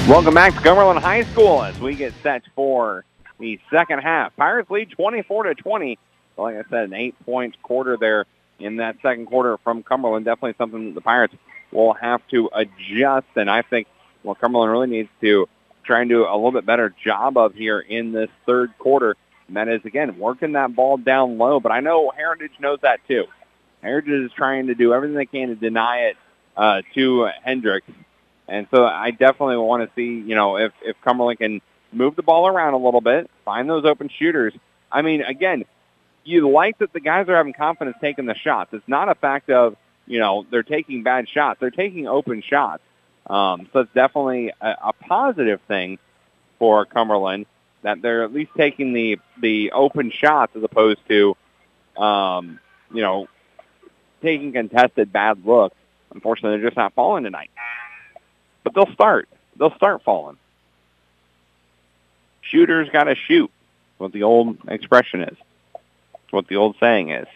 Welcome back to Cumberland High School as we get set for the second half. Pirates lead 24 to 20. Like I said, an eight-point quarter there in that second quarter from Cumberland. Definitely something the Pirates will have to adjust, and I think what Cumberland really needs to try and do a little bit better job of here in this third quarter. And that is, again, working that ball down low. But I know Heritage knows that too. Heritage is trying to do everything they can to deny it uh, to Hendricks. And so I definitely want to see, you know, if, if Cumberland can move the ball around a little bit, find those open shooters. I mean, again, you like that the guys are having confidence taking the shots. It's not a fact of, you know, they're taking bad shots. They're taking open shots. Um, so it's definitely a, a positive thing for Cumberland that they're at least taking the, the open shots as opposed to, um, you know, taking contested bad looks. Unfortunately, they're just not falling tonight. But they'll start. They'll start falling. Shooters got to shoot. What the old expression is. What the old saying is.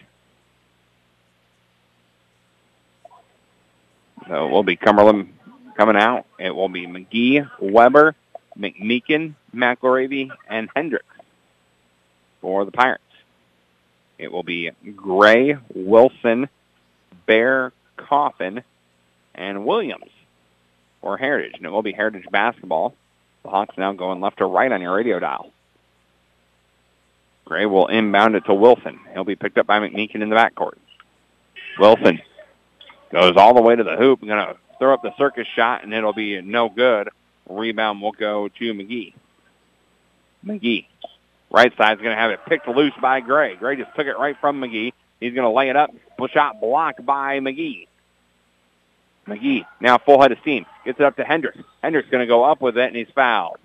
So it will be Cumberland coming out. It will be McGee, Weber, McMeekin, McElravy, and Hendricks for the Pirates. It will be Gray, Wilson, Bear, Coffin, and Williams for Heritage. And it will be Heritage basketball. The Hawks now going left to right on your radio dial. Gray will inbound it to Wilson. He'll be picked up by McMeekin in the backcourt. Wilson goes all the way to the hoop. Going to throw up the circus shot, and it'll be no good. Rebound will go to McGee. McGee. Right side's going to have it picked loose by Gray. Gray just took it right from McGee. He's going to lay it up. Shot blocked by McGee. McGee now full head of steam. Gets it up to Hendricks. Hendricks going to go up with it, and he's fouled.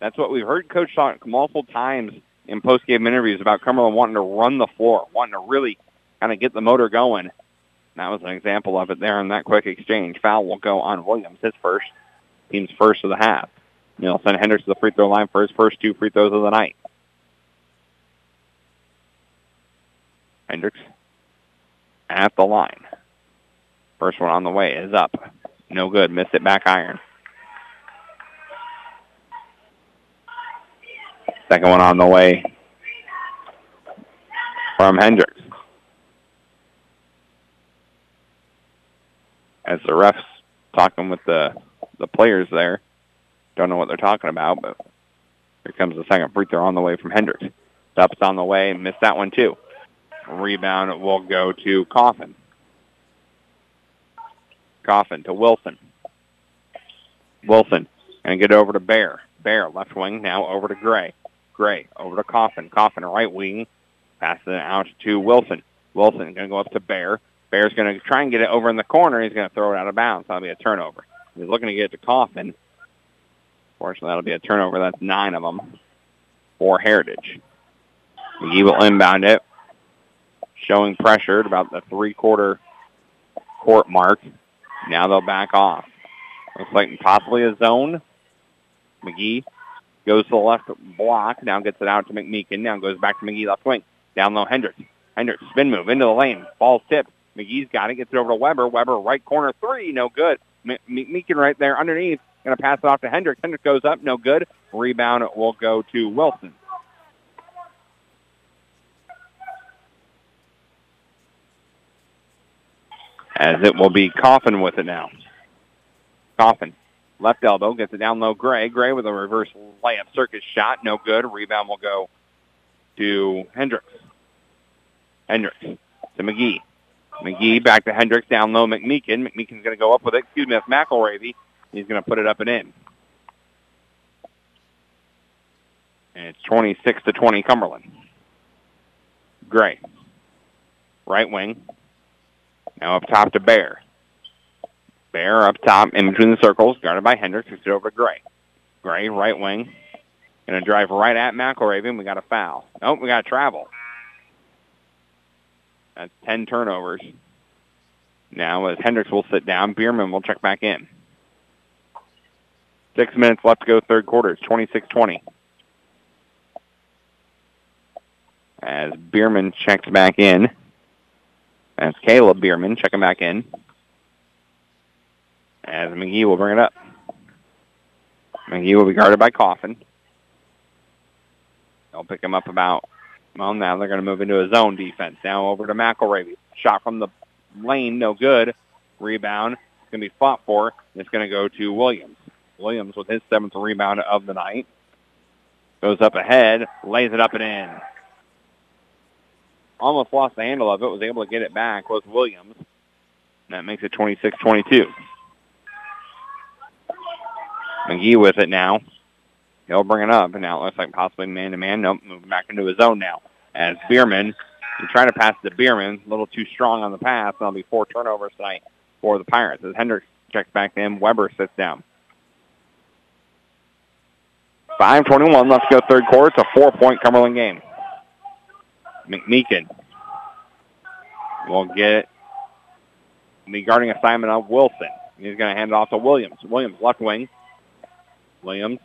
That's what we've heard Coach talk multiple times in post-game interviews about Cumberland wanting to run the floor, wanting to really kind of get the motor going. That was an example of it there in that quick exchange. Foul will go on Williams, his first, team's first of the half. You know, send Hendricks to the free throw line for his first two free throws of the night. Hendricks at the line. First one on the way is up. No good. Missed it back iron. Second one on the way from Hendricks. As the refs talking with the the players there, don't know what they're talking about, but here comes the second free throw on the way from Hendricks. Dup's on the way, missed that one too. Rebound will go to Coffin. Coffin to Wilson. Wilson and get over to Bear. Bear left wing now over to Gray. Gray over to Coffin. Coffin right wing. Passes it out to Wilson. Wilson going to go up to Bear. Bear's going to try and get it over in the corner. He's going to throw it out of bounds. That'll be a turnover. He's looking to get it to Coffin. Fortunately, that'll be a turnover. That's nine of them for Heritage. McGee will inbound it, showing pressure at about the three-quarter court mark. Now they'll back off. Looks like possibly a zone. McGee goes to the left block. Now gets it out to McMeekin. Now goes back to McGee left wing. Down low, Hendricks. Hendricks spin move into the lane. Ball tipped. McGee's got it. Gets it over to Weber. Weber right corner three. No good. McMeekin right there underneath. Going to pass it off to Hendricks. Hendricks goes up. No good. Rebound will go to Wilson. As it will be Coffin with it now. Coffin. Left elbow. Gets it down low. Gray. Gray with a reverse layup circus shot. No good. Rebound will go to Hendricks. Hendricks to McGee. McGee back to Hendricks down low. McMeekin. McMeekin's going to go up with it. Excuse me, that's McElravy. He's going to put it up and in. And it's 26 to 20 Cumberland. Gray. Right wing. Now up top to Bear. Bear up top in between the circles, guarded by Hendricks. It's over Gray. Gray, right wing. Going to drive right at McElravy. We got a foul. Nope, we got to travel. That's 10 turnovers. Now as Hendricks will sit down, Bierman will check back in. Six minutes left to go third quarter. It's 26-20. As Bierman checks back in. That's Caleb Bierman checking back in. As McGee will bring it up. McGee will be guarded by Coffin. They'll pick him up about, well, now they're going to move into a zone defense. Now over to McElravy. Shot from the lane, no good. Rebound. It's going to be fought for. It's going to go to Williams. Williams with his seventh rebound of the night. Goes up ahead, lays it up and in. Almost lost the handle of it, was able to get it back, was Williams. That makes it 26-22. McGee with it now. He'll bring it up, and now it looks like possibly man-to-man. Nope, moving back into his zone now. As Bierman, he's trying to pass to Bierman, a little too strong on the pass, there'll be four turnovers tonight for the Pirates. As Hendricks checks back in, Weber sits down. 5.21 left to go third quarter. It's a four-point Cumberland game. McMeekin will get the guarding assignment of Wilson. He's going to hand it off to Williams. Williams, left wing. Williams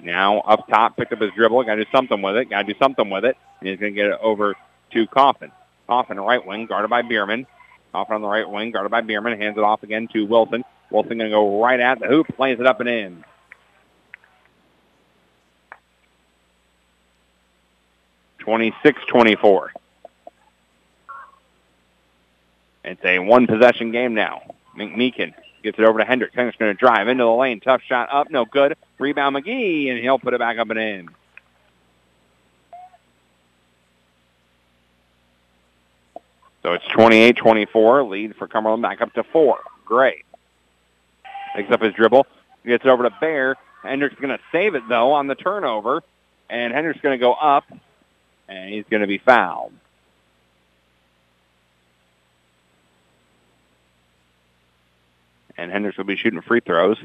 now up top, picked up his dribble. Got to do something with it. Got to do something with it. And he's going to get it over to Coffin. Coffin, right wing, guarded by Bierman. Coffin on the right wing, guarded by Bierman. Hands it off again to Wilson. Wilson going to go right at the hoop, plays it up and in. Twenty-six, twenty-four. It's a one-possession game now. McMeekin gets it over to Hendricks. Hendricks going to drive into the lane. Tough shot up, no good. Rebound McGee, and he'll put it back up and in. So it's 28-24, lead for Cumberland back up to four. Great. picks up his dribble, gets it over to Bear. Hendricks going to save it, though, on the turnover, and Hendricks going to go up, and he's going to be fouled. And Hendricks will be shooting free throws.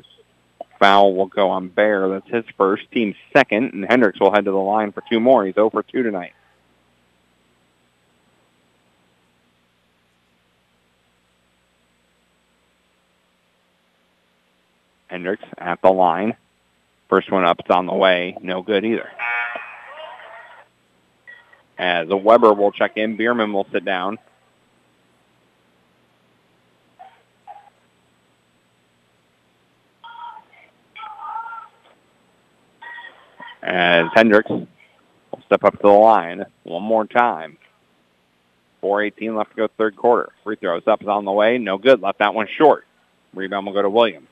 Foul will go on Bear. That's his first, team second, and Hendricks will head to the line for two more. He's over 2 tonight. Hendricks at the line. First one up, it's on the way. No good either. As Weber will check in, Bierman will sit down. As Hendricks will step up to the line one more time. 4.18 left to go third quarter. Free throws up is on the way. No good. Left that one short. Rebound will go to Williams.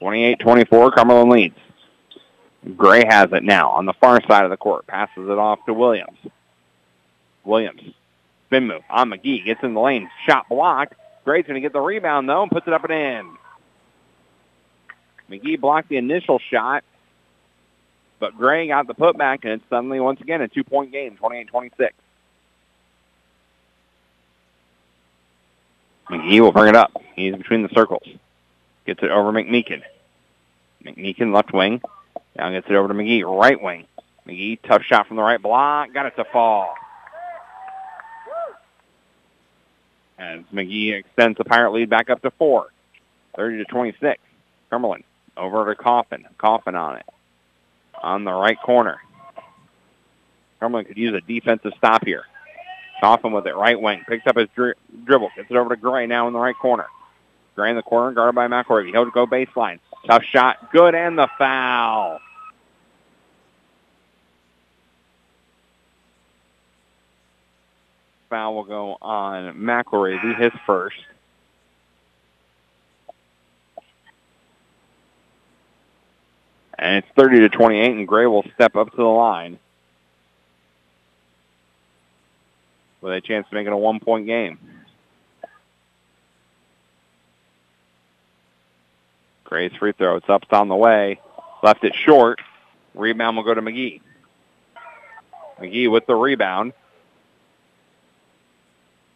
28-24, Cumberland leads. Gray has it now on the far side of the court. Passes it off to Williams. Williams. Spin move on McGee. Gets in the lane. Shot blocked. Gray's going to get the rebound, though, and puts it up and in. McGee blocked the initial shot but Gray got the putback, and it's suddenly once again a two-point game, 28-26. McGee will bring it up. He's between the circles. Gets it over McMeekin. McMeekin left wing. Now gets it over to McGee, right wing. McGee, tough shot from the right block. Got it to fall. As McGee extends the Pirate lead back up to four. 30 to 26. Cumberland over to Coffin. Coffin on it. On the right corner. Cumberland could use a defensive stop here. Coffin with it, right wing. Picks up his dri- dribble. Gets it over to Gray now in the right corner. Gray in the corner, guarded by McElravy. He'll go baseline. Tough shot. Good, and the foul. Foul will go on McElravy, his first. And it's 30 to 28, and Gray will step up to the line with a chance to make it a one-point game. Gray's free throw. It's up, on the way. Left it short. Rebound will go to McGee. McGee with the rebound.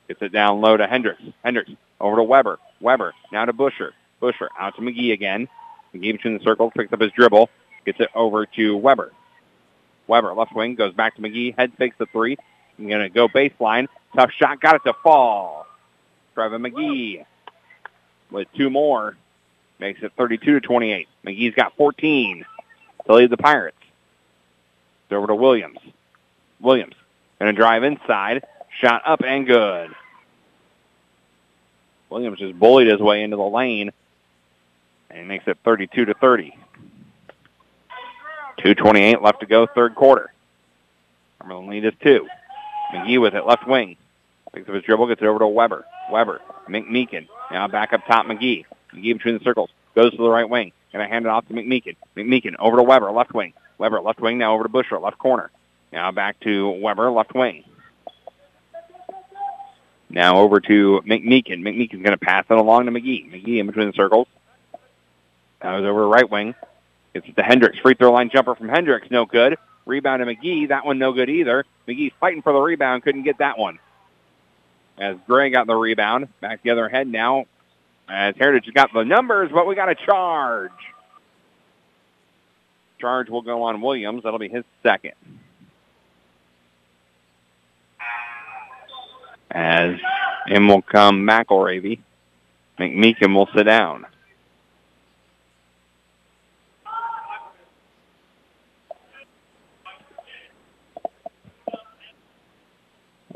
Gets it down low to Hendricks. Hendricks over to Weber. Weber now to Busher. Busher out to McGee again. McGee between the circles, picks up his dribble, gets it over to Weber. Weber, left wing, goes back to McGee, head fakes the three. I'm going to go baseline. Tough shot, got it to fall. Trevor McGee with two more makes it 32 to 28. McGee's got 14 to lead the Pirates. It's over to Williams. Williams going to drive inside. Shot up and good. Williams just bullied his way into the lane and he makes it 32 to 30. 2.28 left to go, third quarter. Cumberland lead is two. McGee with it, left wing. Picks up his dribble, gets it over to Weber. Weber, McMeekin. Now back up top, McGee. McGee between the circles. Goes to the right wing. Gonna hand it off to McMeekin. McMeekin over to Weber, left wing. Weber, left wing, now over to Busher, left corner. Now back to Weber, left wing. Now over to McMeekin. McMeekin's going to pass it along to McGee. McGee in between the circles. Now was over right wing. It's the Hendricks. Free throw line jumper from Hendricks. No good. Rebound to McGee. That one no good either. McGee's fighting for the rebound. Couldn't get that one. As Gray got the rebound. Back the other head now. As Heritage got the numbers, but we got a charge. Charge will go on Williams. That'll be his second. As in will come McElravy. McMeekin will sit down.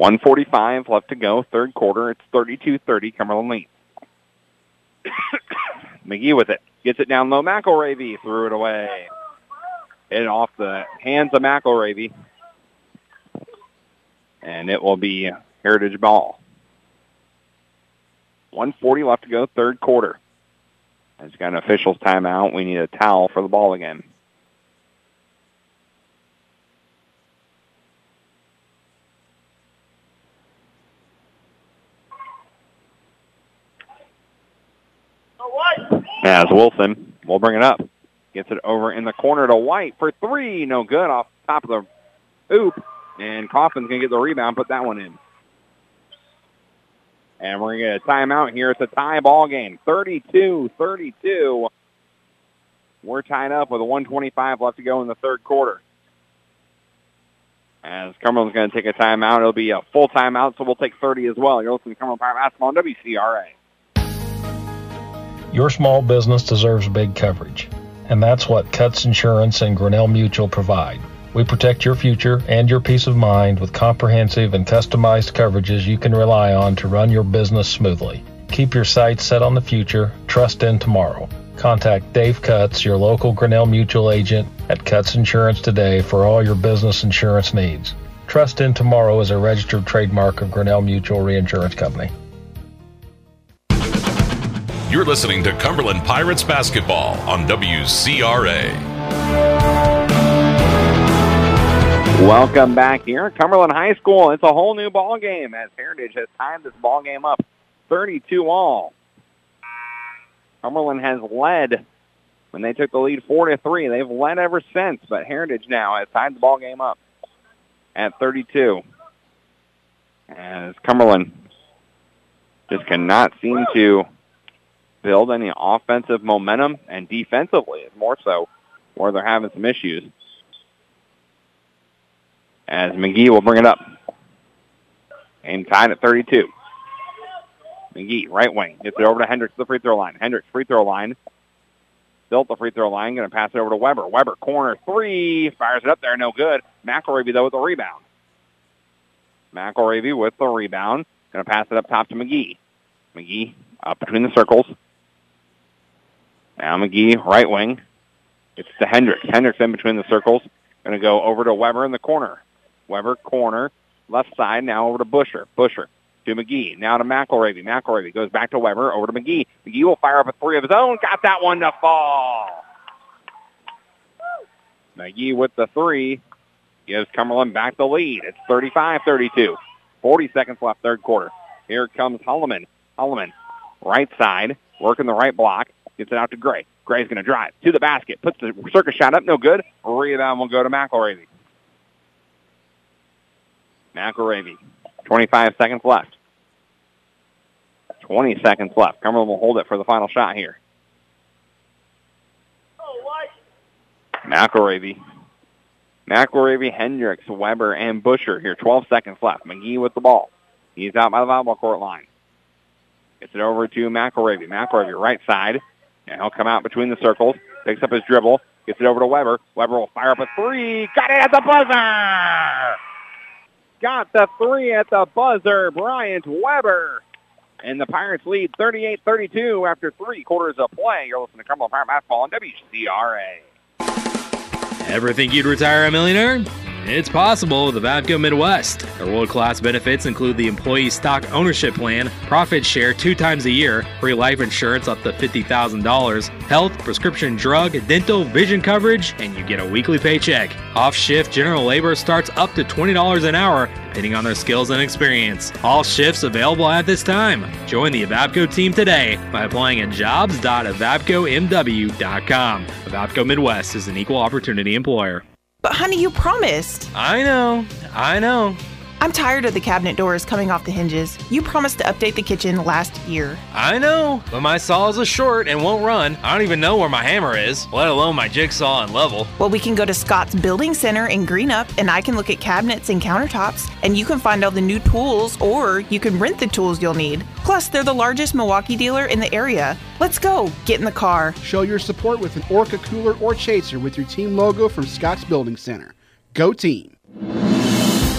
One forty-five left to go, third quarter. It's 32-30, Cumberland leads. <coughs> McGee with it. Gets it down low. McElravy threw it away. It off the hands of McElravy. And it will be Heritage ball. 140 left to go, third quarter. It's got an official's timeout. We need a towel for the ball again. As Wilson will bring it up. Gets it over in the corner to White for three. No good off top of the hoop. And Coffin's going to get the rebound, put that one in. And we're going to timeout here. It's a tie ball game. 32-32. We're tied up with a 125 left to go in the third quarter. As Cumberland's going to take a timeout. It'll be a full timeout, so we'll take 30 as well. You're listening to Cumberland Pirate Basketball on WCRA. Your small business deserves big coverage, and that's what Cuts Insurance and Grinnell Mutual provide. We protect your future and your peace of mind with comprehensive and customized coverages you can rely on to run your business smoothly. Keep your sights set on the future, trust in tomorrow. Contact Dave Cuts, your local Grinnell Mutual agent at Cuts Insurance today for all your business insurance needs. Trust in Tomorrow is a registered trademark of Grinnell Mutual Reinsurance Company. You're listening to Cumberland Pirates basketball on WCRA. Welcome back here, Cumberland High School. It's a whole new ball game as Heritage has tied this ball game up 32 all. Cumberland has led when they took the lead 4 to 3. They've led ever since, but Heritage now has tied the ball game up at 32. As Cumberland just cannot seem to build any offensive momentum, and defensively is more so where they're having some issues. As McGee will bring it up. Game tied at 32. McGee, right wing, gets it over to Hendricks, the free throw line. Hendricks, free throw line. At the free throw line, going to pass it over to Weber. Weber, corner three, fires it up there, no good. McElravy, though, with the rebound. McElravy with the rebound, going to pass it up top to McGee. McGee up between the circles. Now McGee, right wing. It's to Hendricks. Hendricks in between the circles. Going to go over to Weber in the corner. Weber, corner, left side, now over to Busher. Busher to McGee. Now to McElravy. McElravy goes back to Weber, over to McGee. McGee will fire up a three of his own. Got that one to fall. McGee with the three gives Cumberland back the lead. It's 35-32. 40 seconds left, third quarter. Here comes Holloman. Holloman, right side, working the right block. Gets it out to Gray. Gray's going to drive to the basket. Puts the circus shot up. No good. Rebound will go to McElravy. McElravy. 25 seconds left. 20 seconds left. Cumberland will hold it for the final shot here. McElravy. McElravy, Hendricks, Weber, and Busher here. 12 seconds left. McGee with the ball. He's out by the volleyball court line. Gets it over to McElravy. McElravy, right side. And he'll come out between the circles. Picks up his dribble. Gets it over to Weber. Weber will fire up a three. Got it at the buzzer! Got the three at the buzzer. Bryant Weber. And the Pirates lead 38-32 after three quarters of play. You're listening to Cumberland Pirate Basketball on WCRA. Ever think you'd retire a millionaire? It's possible with Evapco Midwest. Our world-class benefits include the employee stock ownership plan, profit share two times a year, free life insurance up to $50,000, health, prescription drug, dental, vision coverage, and you get a weekly paycheck. Off-shift general labor starts up to $20 an hour, depending on their skills and experience. All shifts available at this time. Join the Evapco team today by applying at jobs.evapcomw.com. Evapco Midwest is an equal opportunity employer. But honey, you promised. I know. I know. I'm tired of the cabinet doors coming off the hinges. You promised to update the kitchen last year. I know, but my saw is a short and won't run. I don't even know where my hammer is, let alone my jigsaw and level. Well, we can go to Scott's Building Center in Greenup and I can look at cabinets and countertops and you can find all the new tools or you can rent the tools you'll need. Plus, they're the largest Milwaukee dealer in the area. Let's go. Get in the car. Show your support with an Orca cooler or chaser with your team logo from Scott's Building Center. Go team.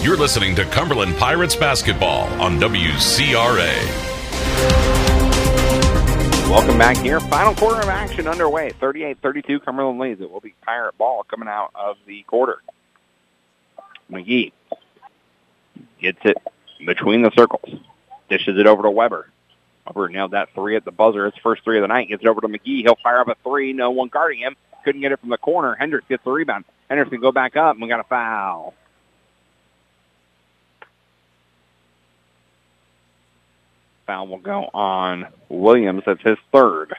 You're listening to Cumberland Pirates basketball on WCRA. Welcome back here. Final quarter of action underway. 38-32 Cumberland leads. It will be Pirate ball coming out of the quarter. McGee gets it between the circles. Dishes it over to Weber. Weber nailed that three at the buzzer. His first three of the night. Gets it over to McGee. He'll fire up a three. No one guarding him. Couldn't get it from the corner. Hendricks gets the rebound. Hendricks can go back up, and we got a foul. Foul will go on Williams. That's his third.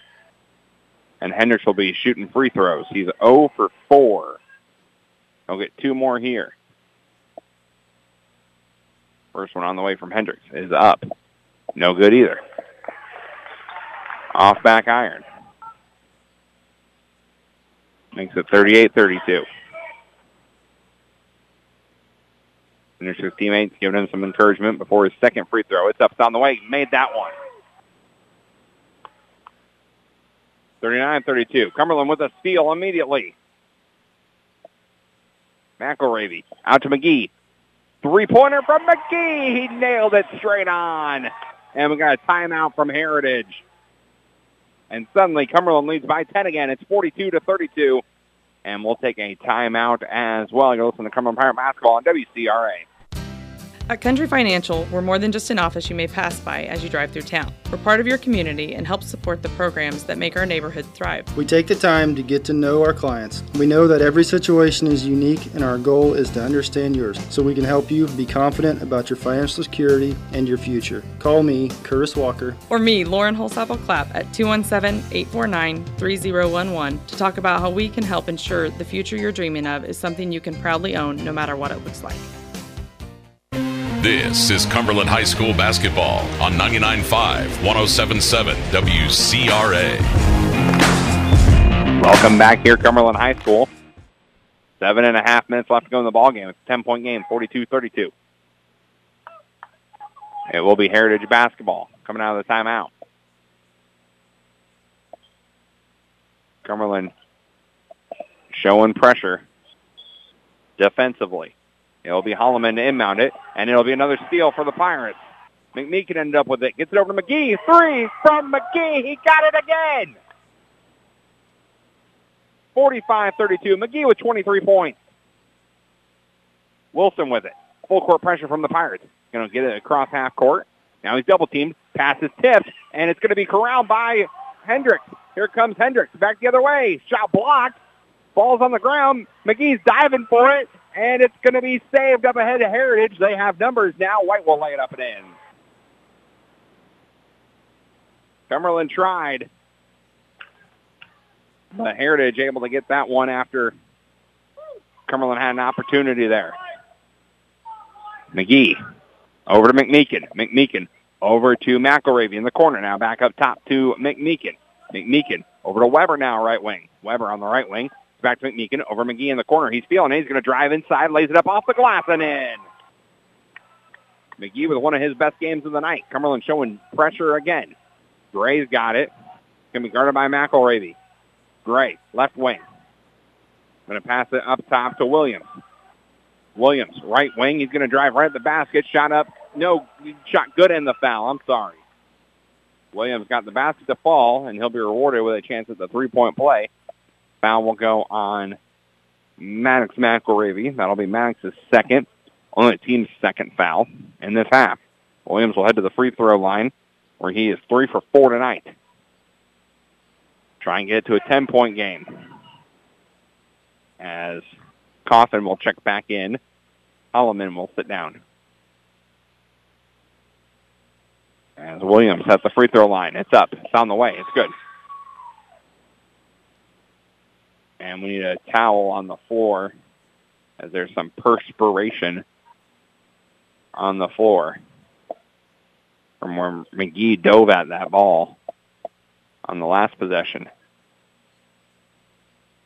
And Hendricks will be shooting free throws. He's 0 for 4. He'll get two more here. First one on the way from Hendricks is up. No good either. Off back iron. Makes it 38-32. Hendricks' teammates giving him some encouragement before his second free throw. It's up, on the way. He made that one. 39-32. Cumberland with a steal immediately. McElravy out to McGee. Three-pointer from McGee. He nailed it straight on. And we got a timeout from Heritage. And suddenly Cumberland leads by 10 again. It's 42 to 32. And we'll take a timeout as well. You're listening to Cumberland Pirate Basketball on WCRA. At Country Financial, we're more than just an office you may pass by as you drive through town. We're part of your community and help support the programs that make our neighborhood thrive. We take the time to get to know our clients. We know that every situation is unique and our goal is to understand yours so we can help you be confident about your financial security and your future. Call me, Curtis Walker. Or me, Lauren Holsapple Clapp, at 217 849 3011 to talk about how we can help ensure the future you're dreaming of is something you can proudly own no matter what it looks like. This is Cumberland High School basketball on 99.5, 107.7 WCRA. Welcome back here, Cumberland High School. Seven and a half minutes left to go in the ball game. It's a 10-point game, 42-32. It will be Heritage basketball coming out of the timeout. Cumberland showing pressure defensively. It'll be Holloman to inbound it, and it'll be another steal for the Pirates. McMeekin ended up with it. Gets it over to McGee. Three from McGee. He got it again. 45-32. McGee with 23 points. Wilson with it. Full court pressure from the Pirates. Going to get it across half court. Now he's double teamed. Pass is tipped, and it's going to be corralled by Hendricks. Here comes Hendricks. Back the other way. Shot blocked. Ball's on the ground. McGee's diving for it, and it's going to be saved up ahead of Heritage. They have numbers now. White will lay it up and in. Cumberland tried, but Heritage able to get that one after Cumberland had an opportunity there. McGee over to McMeekin. McMeekin over to McElravy in the corner now. Back up top to McMeekin. McMeekin over to Weber now, right wing. Weber on the right wing. Back to McMeekin over McGee in the corner. He's feeling it. He's going to drive inside, lays it up off the glass and in. McGee with one of his best games of the night. Cumberland showing pressure again. Gray's got it. To be guarded by McElravy. Gray, left wing. Going to pass it up top to Williams. Williams, right wing. He's going to drive right at the basket. Shot up. No, shot good in the foul. I'm sorry. Williams got the basket to fall, and he'll be rewarded with a chance at the three-point play. Foul will go on Maddox McElravy. That'll be Maddox's second, only team's second foul in this half. Williams will head to the free throw line, where he is three for four tonight. Try and get to a 10-point game. As Coffin will check back in. Holloman will sit down. As Williams at the free throw line. It's up. It's on the way. It's good. And we need a towel on the floor as there's some perspiration on the floor from where McGee dove at that ball on the last possession.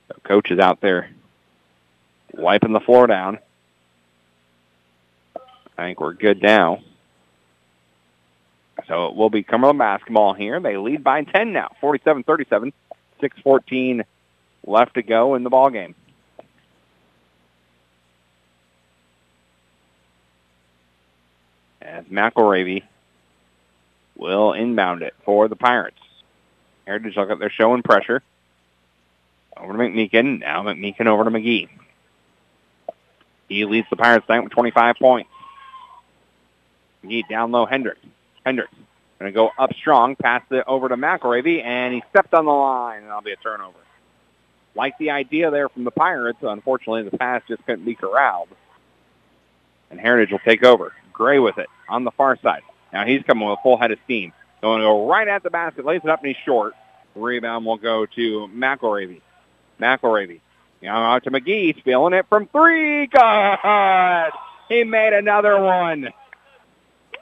So coach is out there wiping the floor down. I think we're good now. So it will be Cumberland basketball here. They lead by 10 now, 47-37, 6-14 left to go in the ball game. As McElravy will inbound it for the Pirates. Heritage look up, they're showing pressure. Over to McMeekin. Now McMeekin over to McGee. He leads the Pirates tonight with 25 points. McGee down low, Hendricks. Hendricks going to go up strong, pass it over to McElravy, and he stepped on the line, and that'll be a turnover. Like the idea there from the Pirates, unfortunately the pass just couldn't be corralled. And Heritage will take over. Gray with it on the far side. Now he's coming with a full head of steam. Going to go right at the basket, lays it up, and he's short. Rebound will go to McElravy. McElravy. Now out to McGee, feeling it from three. God! He made another one.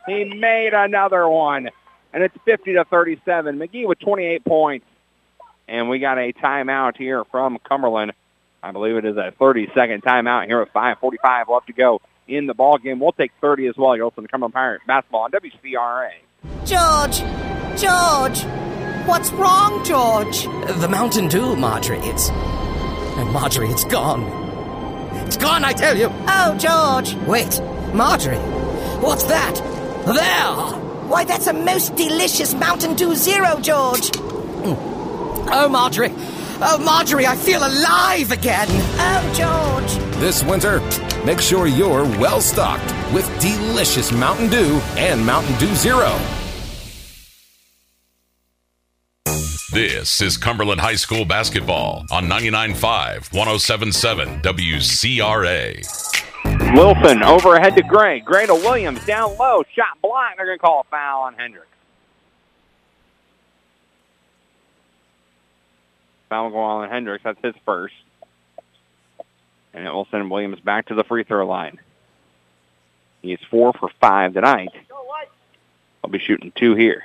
He made another one. And it's 50 to 37. McGee with 28 points. And we got a timeout here from Cumberland. I believe it is a 30-second timeout here with 5.45 left to go in the ball game. We'll take 30 as well. You're listening to Cumberland Pirates basketball on WCRA. George! George! What's wrong, George? The Mountain Dew, Marjorie. It's. Marjorie, it's gone. It's gone, I tell you! Oh, George! Wait, Marjorie! What's that? There! Why, that's a most delicious Mountain Dew Zero, George! Mm. Oh, Marjorie! Oh, Marjorie, I feel alive again! Oh, George! This winter, Make sure you're well stocked with delicious Mountain Dew and Mountain Dew Zero. This is Cumberland High School basketball on 99.5, 107.7 WCRA. Wilson overhead to Gray. Gray to Williams. Down low. Shot blocked. They're going to call a foul on Hendricks. Going on Hendricks. That's his first. And it will send Williams back to the free throw line. He's four for five tonight. I'll be shooting two here.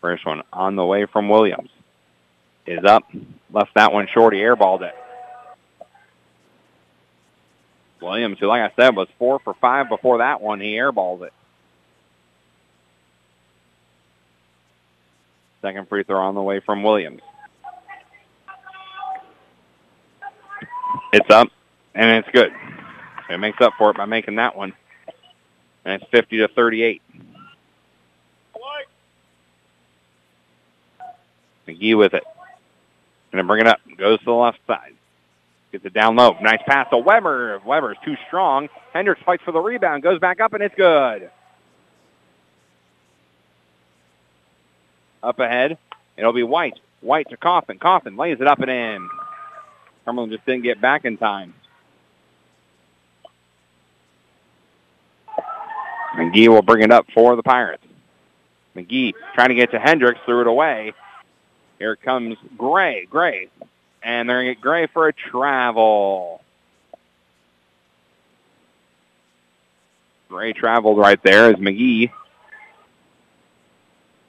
First one on the way from Williams. Is up. Left that one short. He airballed it. Williams, who, like I said, was four for five before that one, he airballed it. Second free throw on the way from Williams. It's up, and it's good. It makes up for it by making that one. And it's 50 to 38. McGee with it. Going to bring it up. Goes to the left side. Gets it down low. Nice pass to Weber. Weber's too strong. Hendricks fights for the rebound. Goes back up, and it's good. Up ahead. It'll be White. White to Coffin. Coffin lays it up and in. Cumberland just didn't get back in time. McGee will bring it up for the Pirates. McGee trying to get to Hendricks, threw it away. Here comes Gray. Gray. And they're going to get Gray for a travel. Gray traveled right there as McGee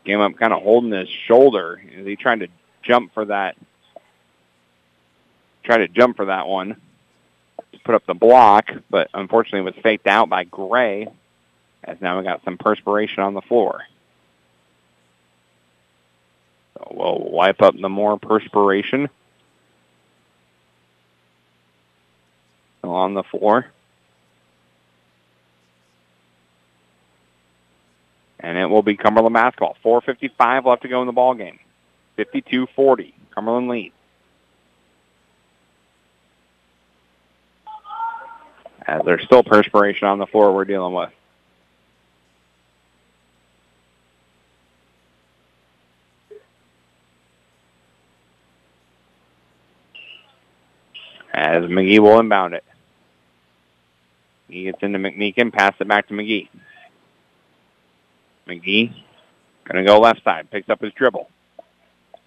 came up kind of holding his shoulder as he tried to jump for that. Tried to jump for that one. To put up the block, but unfortunately it was faked out by Gray as now we got some perspiration on the floor. So we'll wipe up the more perspiration on the floor. And it will be Cumberland basketball. 4.55 left to go in the ball game. 52-40. Cumberland leads. As uh, there's still perspiration on the floor we're dealing with. As McGee will inbound it. He gets into McMeekin, pass it back to McGee. McGee going to go left side, picks up his dribble.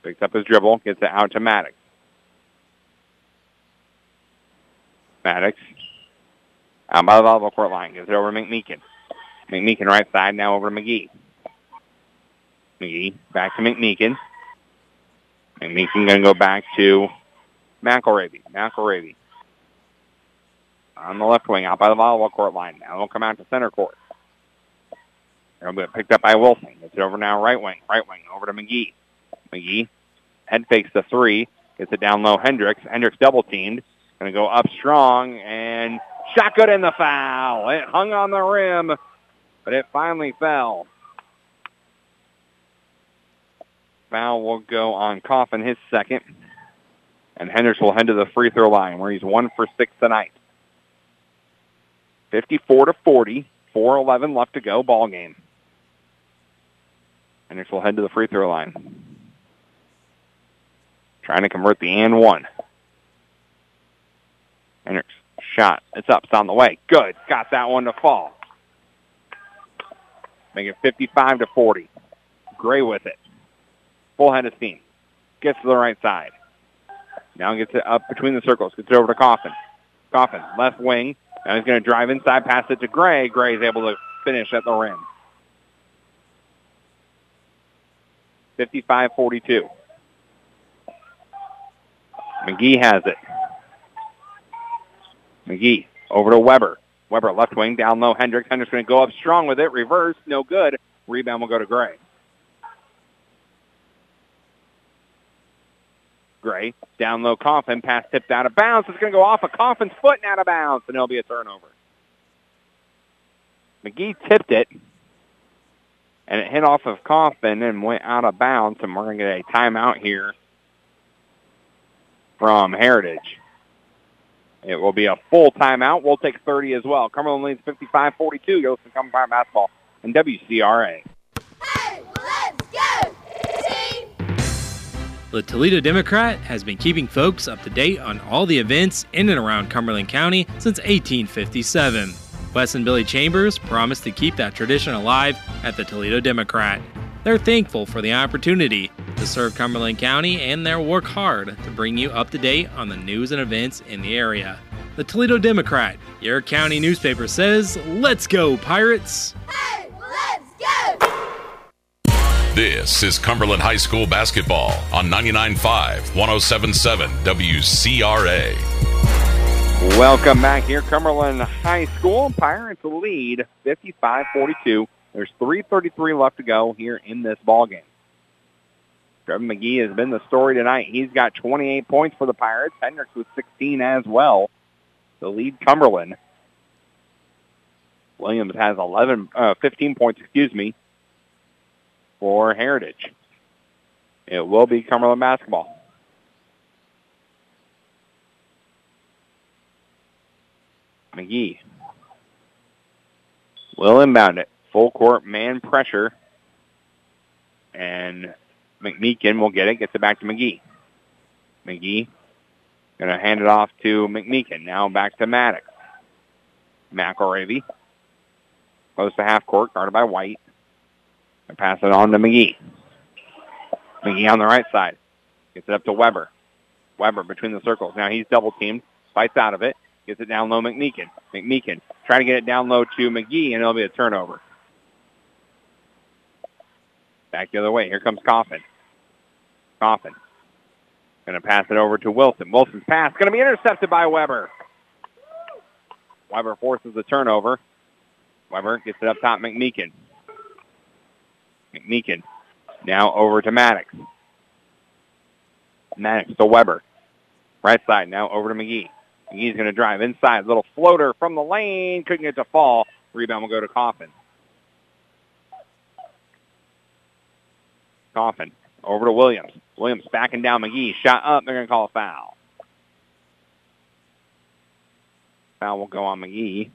Picks up his dribble, gets it out to Maddox. Maddox out by the volleyball court line, gets it over to McMeekin. McMeekin right side, now over to McGee. McGee back to McMeekin. McMeekin going to go back to McElravy. McElravy on the left wing out by the volleyball court line. Now they'll come out to center court. They'll get picked up by Wilson. It's over now right wing. Right wing over to McGee. McGee head fakes the three. Gets it down low. Hendricks. Hendricks double teamed. Going to go up strong and shot good in the foul. It hung on the rim, but it finally fell. Foul will go on Coffin, his second. And Hendricks will head to the free throw line where he's one for six tonight. 54 to 40, 4-11 left to go, ball game. Hendricks will head to the free throw line. Trying to convert the and one. Hendricks shot. It's up. It's on the way. Good. Got that one to fall. Make it 55 to 40. Gray with it. Full head of steam. Gets to the right side. Now gets it up between the circles. Gets it over to Coffin. Coffin, left wing. Now he's going to drive inside, pass it to Gray. Gray is able to finish at the rim. 55-42. McGee has it. McGee over to Weber. Weber left wing down low. Hendricks. Hendricks going to go up strong with it. Reverse. No good. Rebound will go to Gray. Gray down low. Coffin pass tipped out of bounds. It's going to go off of Coffin's foot and out of bounds, and it'll be a turnover. McGee tipped it, and it hit off of Coffin and went out of bounds, and we're going to get a timeout here from Heritage. It will be a full timeout. We'll take 30 as well. Cumberland leads 55-42. Goes to Cumberland Fire basketball and WCRA. Hey, let's go! Team! The Toledo Democrat has been keeping folks up to date on all the events in and around Cumberland County since 1857. Wes and Billy Chambers promised to keep that tradition alive at the Toledo Democrat. They're thankful for the opportunity to serve Cumberland County and they'll work hard to bring you up to date on the news and events in the area. The Toledo Democrat, your county newspaper says, Let's go, Pirates! Hey, let's go! This is Cumberland High School basketball on 99.5, 107.7 WCRA. Welcome back here, Cumberland High School. Pirates lead 55-42. There's 3.33 left to go here in this ball game. Trevor McGee has been the story tonight. He's got 28 points for the Pirates. Hendricks with 16 as well. The lead Cumberland. Williams has 11, uh, 15 points, excuse me, for Heritage. It will be Cumberland basketball. McGee will inbound it. Full court man pressure. And McMeekin will get it, gets it back to McGee. McGee going to hand it off to McMeekin. Now back to Maddox. McElravy. Close to half court, guarded by White. And pass it on to McGee. McGee on the right side. Gets it up to Weber. Weber between the circles. Now he's double teamed. Fights out of it. Gets it down low McMeekin. McMeekin trying to get it down low to McGee, and it'll be a turnover. Back the other way. Here comes Coffin. Coffin. Going to pass it over to Wilson. Wilson's pass going to be intercepted by Weber. Weber forces the turnover. Weber gets it up top, McMeekin. McMeekin now over to Maddox. Maddox to Weber. Right side now over to McGee. McGee's going to drive inside. Little floater from the lane. Couldn't get to fall. Rebound will go to Coffin. Coffin over to Williams. Williams backing down McGee. Shot up. They're going to call a foul. Foul will go on McGee.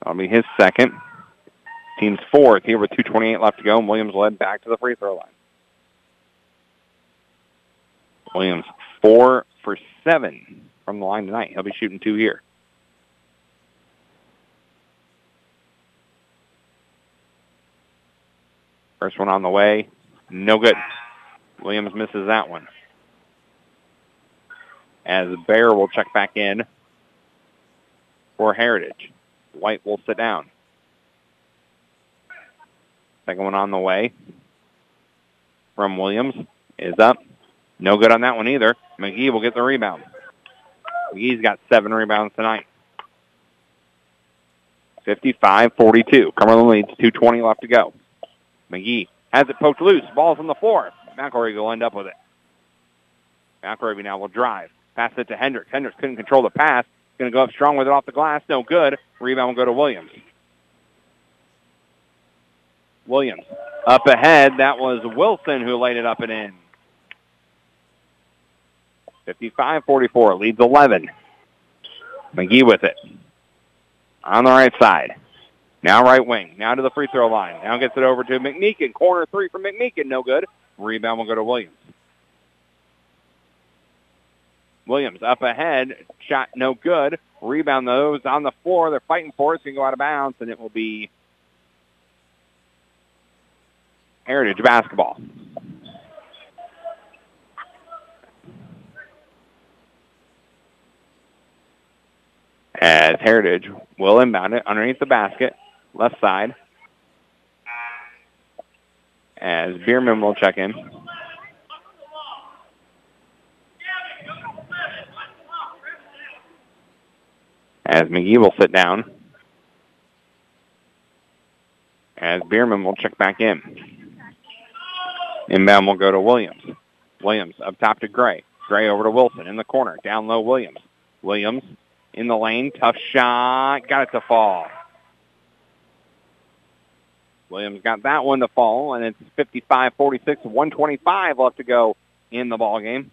That'll be his second. Team's fourth here with 2.28 left to go, and Williams led back to the free throw line. Williams four for seven from the line tonight. He'll be shooting two here. First one on the way. No good. Williams misses that one. As Bear will check back in for Heritage. White will sit down. Second one on the way from Williams is up. No good on that one either. McGee will get the rebound. McGee's got seven rebounds tonight. 55-42. Cumberland leads 2.20 left to go. McGee has it poked loose. Ball's on the floor. McElravy will end up with it. McElravy now will drive. Pass it to Hendricks. Hendricks couldn't control the pass. Going to go up strong with it off the glass. No good. Rebound will go to Williams. Williams up ahead. That was Wilson who laid it up and in. 55-44 leads 11. McGee with it. On the right side. Now right wing. Now to the free throw line. Now gets it over to McMeekin. Corner three from McMeekin. No good. Rebound will go to Williams. Williams up ahead. Shot no good. Rebound those on the floor. They're fighting for it. It's going to go out of bounds, and it will be Heritage basketball. As Heritage will inbound it underneath the basket, left side. As Bierman will check in. As McGee will sit down. As Bierman will check back in. Inbound will go to Williams. Williams up top to Gray. Gray over to Wilson in the corner. Down low Williams. Williams in the lane. Tough shot. Got it to fall. Williams got that one to fall, and it's 55-46, 125 left to go in the ball game.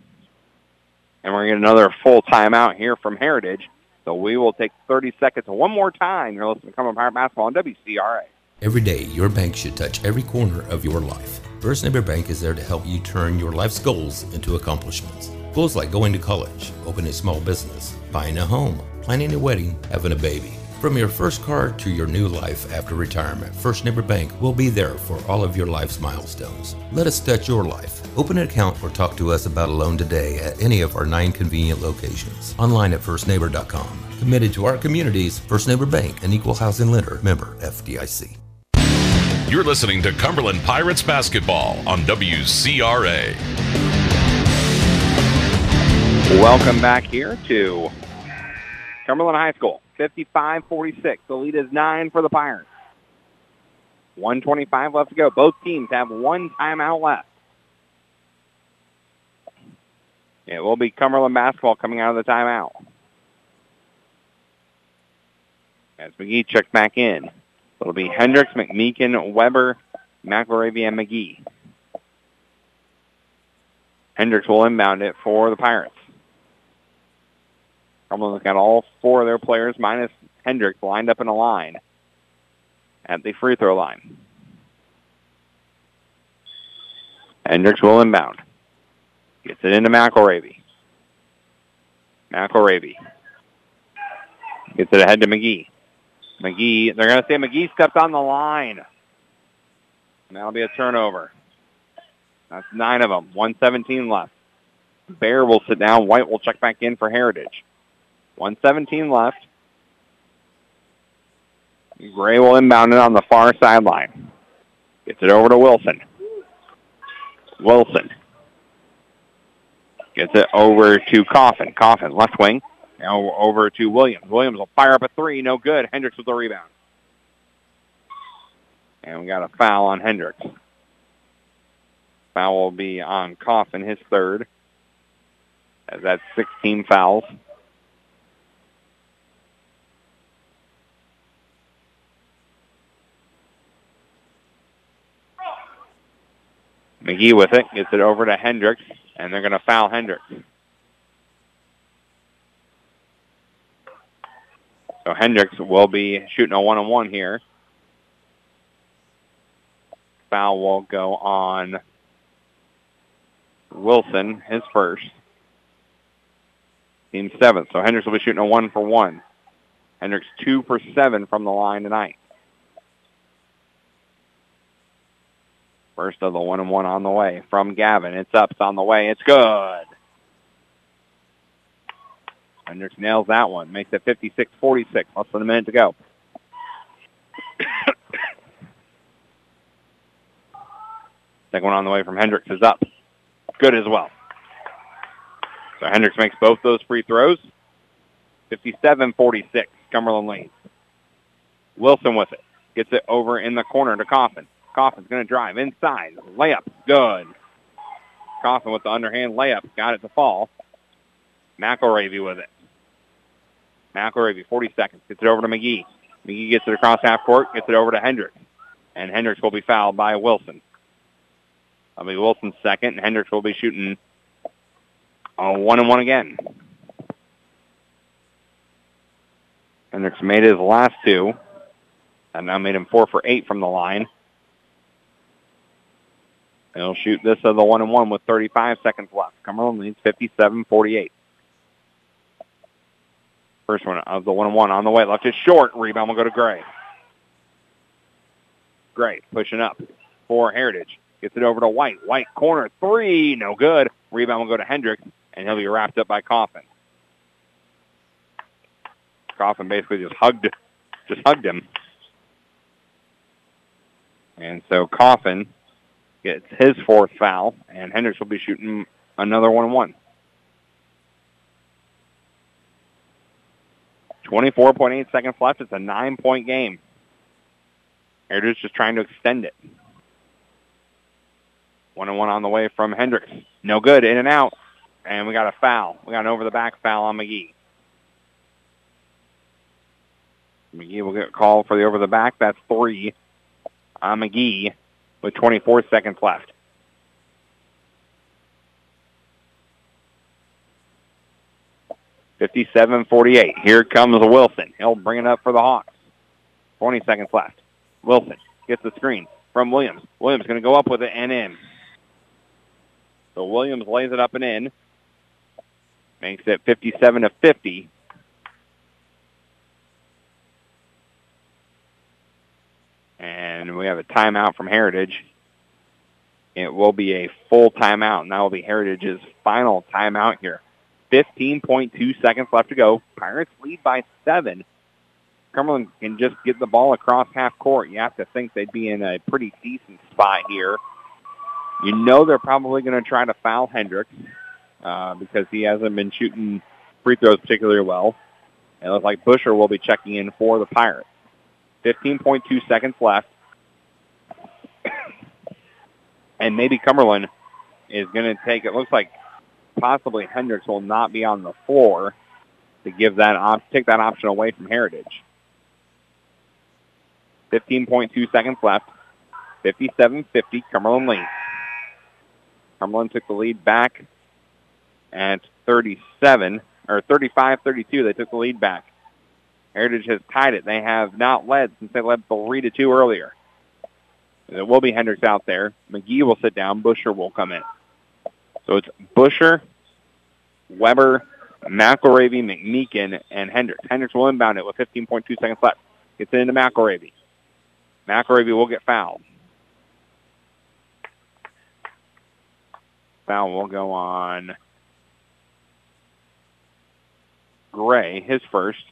And we're going to get another full timeout here from Heritage. So we will take 30 seconds one more time. You're listening to Cumberland Pirate Basketball on WCRA. Every day, your bank should touch every corner of your life. First Neighbor Bank is there to help you turn your life's goals into accomplishments. Goals like going to college, opening a small business, buying a home, planning a wedding, having a baby. From your first car to your new life after retirement, First Neighbor Bank will be there for all of your life's milestones. Let us touch your life. Open an account or talk to us about a loan today at any of our nine convenient locations. Online at firstneighbor.com. Committed to our communities, First Neighbor Bank, an equal housing lender, member FDIC. You're listening to Cumberland Pirates basketball on WCRA. Welcome back here to Cumberland High School. 55-46. The lead is nine for the Pirates. 125 left to go. Both teams have one timeout left. It will be Cumberland basketball coming out of the timeout. As McGee checks back in. It'll be Hendricks, McMeekin, Weber, McElravy, and McGee. Hendricks will inbound it for the Pirates. Cumberland's got all four of their players minus Hendricks lined up in a line at the free throw line. Hendricks will inbound. Gets it into McElravy. McElravy. Gets it ahead to McGee. McGee, they're going to say McGee stepped on the line. And that'll be a turnover. That's nine of them. 117 left. Bear will sit down. White will check back in for Heritage. 117 left. Gray will inbound it on the far sideline. Gets it over to Wilson. Wilson. Gets it over to Coffin. Coffin, left wing. Now over to Williams. Williams will fire up a three. No good. Hendricks with the rebound. And we got a foul on Hendricks. Foul will be on Coffin, his third. As that's 16 fouls. McGee with it, gets it over to Hendricks, and they're going to foul Hendricks. So Hendricks will be shooting a one-on-one here. Foul will go on Wilson, his first. Team seventh. So Hendricks will be shooting a one for one. Hendricks two for seven from the line tonight. First of the one and one on the way from Gavin. It's up. It's on the way. It's good. Hendricks nails that one. Makes it 56-46. Less than a minute to go. <coughs> Second one on the way from Hendricks is up. Good as well. So Hendricks makes both those free throws. 57-46. Cumberland leads. Wilson with it. Gets it over in the corner to Coffin. Coffin's going to drive inside. Layup. Good. Coffin with the underhand layup. Got it to fall. McElravy with it. McElravy, 40 seconds. Gets it over to McGee. McGee gets it across half court. Gets it over to Hendricks. And Hendricks will be fouled by Wilson. I'll be Wilson's second. And Hendricks will be shooting a one and one again. Hendricks made his last two. And now made him four for eight from the line. He'll shoot this of the one and one with 35 seconds left. Cumberland leads 57-48. First one of the one and one on the way. Left is short. Rebound will go to Gray. Gray pushing up for Heritage. Gets it over to White. White corner three. No good. Rebound will go to Hendricks, and he'll be wrapped up by Coffin. Coffin basically just hugged, just hugged him. And so Coffin gets his fourth foul, and Hendricks will be shooting another one one. 24.8 seconds left. It's a nine-point game. Heritage just trying to extend it. One and one on the way from Hendricks. No good. In and out. And we got a foul. We got an over-the-back foul on McGee. McGee will get called for the over-the-back. That's three on McGee with 24 seconds left. 57-48. Here comes Wilson. He'll bring it up for the Hawks. 20 seconds left. Wilson gets the screen from Williams. Williams going to go up with it and in. So Williams lays it up and in. Makes it 57 to 50. And we have a timeout from Heritage. It will be a full timeout, and that will be Heritage's final timeout here. 15.2 seconds left to go. Pirates lead by seven. Cumberland can just get the ball across half court. You have to think they'd be in a pretty decent spot here. You know they're probably going to try to foul Hendricks uh, because he hasn't been shooting free throws particularly well. It looks like Busher will be checking in for the Pirates. 15.2 seconds left. and maybe Cumberland is going to take, it looks like possibly Hendricks will not be on the floor to give that op- take that option away from Heritage. 15.2 seconds left. 57-50, Cumberland leads. Cumberland took the lead back at 37, or 35-32. They took the lead back. Heritage has tied it. They have not led since they led 3 to 2 earlier. It will be Hendricks out there. McGee will sit down. Busher will come in. So it's Busher, Weber, McElravy, McMeekin, and Hendricks. Hendricks will inbound it with 15.2 seconds left. Gets it into McElravy. McElravy will get fouled. Foul will go on Gray, his first,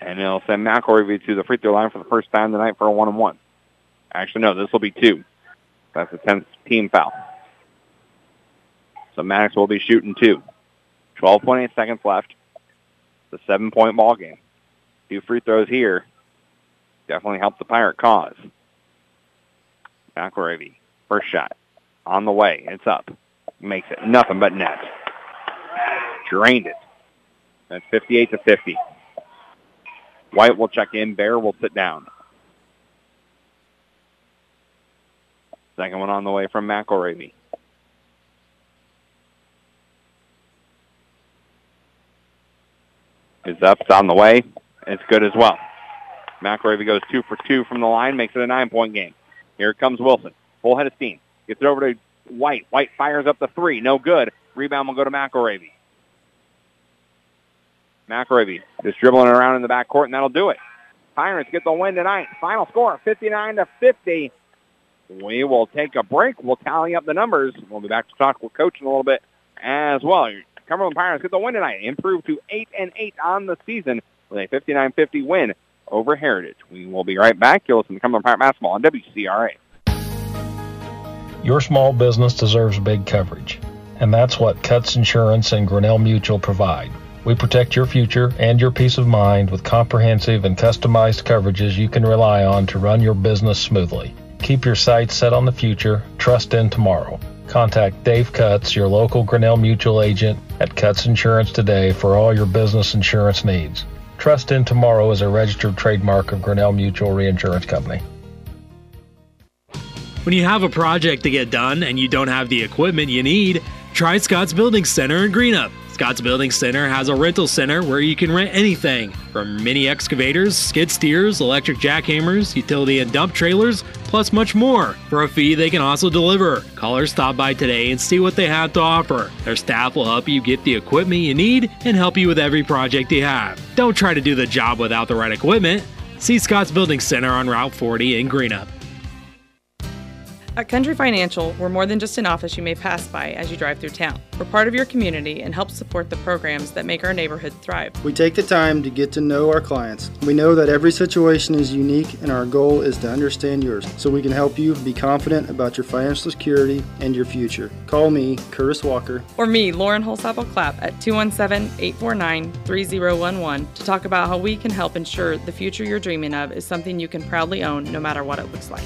and it'll send McElravy to the free throw line for the first time tonight for a one-on-one. Actually, no, this will be two. That's a 10th team foul. So Maddox will be shooting two. 12.8 seconds left. A seven-point ball game. Two free throws here. Definitely help the Pirate cause. McElravy, first shot. On the way. It's up. Makes it nothing but net. Drained it. That's 58 to 50. White will check in. Bear will sit down. Second one on the way from McElravy. Is up. It's on the way. It's good as well. McElravy goes two for two from the line, makes it a nine-point game. Here comes Wilson. Full head of steam. Gets it over to White. White fires up the three. No good. Rebound will go to McElravy. McElravy just dribbling around in the backcourt, and that'll do it. Pirates get the win tonight. Final score, 59 to 50. We will take a break. We'll tally up the numbers. We'll be back to talk with Coach in a little bit as well. Cumberland Pirates get the win tonight. Improve to 8 and 8 on the season with a 59-50 win over Heritage. We will be right back. You'll listen to Cumberland Pirate Basketball on WCRA. Your small business deserves big coverage, and that's what Cuts Insurance and Grinnell Mutual provide. We protect your future and your peace of mind with comprehensive and customized coverages you can rely on to run your business smoothly. Keep your sights set on the future, trust in tomorrow. Contact Dave Cuts, your local Grinnell Mutual agent at Cuts Insurance today for all your business insurance needs. Trust in Tomorrow is a registered trademark of Grinnell Mutual Reinsurance Company. When you have a project to get done and you don't have the equipment you need, try Scott's Building Center in Greenup. Scott's Building Center has a rental center where you can rent anything from mini excavators, skid steers, electric jackhammers, utility and dump trailers, plus much more. For a fee, they can also deliver. Call or stop by today and see what they have to offer. Their staff will help you get the equipment you need and help you with every project you have. Don't try to do the job without the right equipment. See Scott's Building Center on Route 40 in Greenup. At Country Financial, we're more than just an office you may pass by as you drive through town. We're part of your community and help support the programs that make our neighborhood thrive. We take the time to get to know our clients. We know that every situation is unique and our goal is to understand yours so we can help you be confident about your financial security and your future. Call me, Curtis Walker. Or me, Lauren Holsapple Clapp, at 217 849 3011 to talk about how we can help ensure the future you're dreaming of is something you can proudly own no matter what it looks like.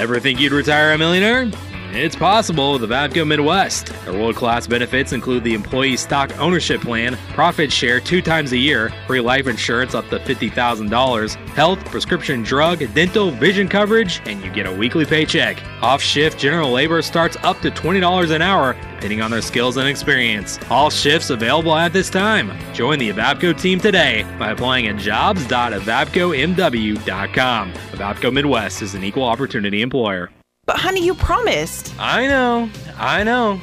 Ever think you'd retire a millionaire? It's possible with the Vapco Midwest. Their world class benefits include the employee stock ownership plan, profit share two times a year, free life insurance up to $50,000, health, prescription drug, dental, vision coverage, and you get a weekly paycheck. Off shift general labor starts up to $20 an hour, depending on their skills and experience. All shifts available at this time. Join the Evapco team today by applying at jobs.evapcomw.com. Evapco Midwest is an equal opportunity employer. But honey, you promised. I know, I know.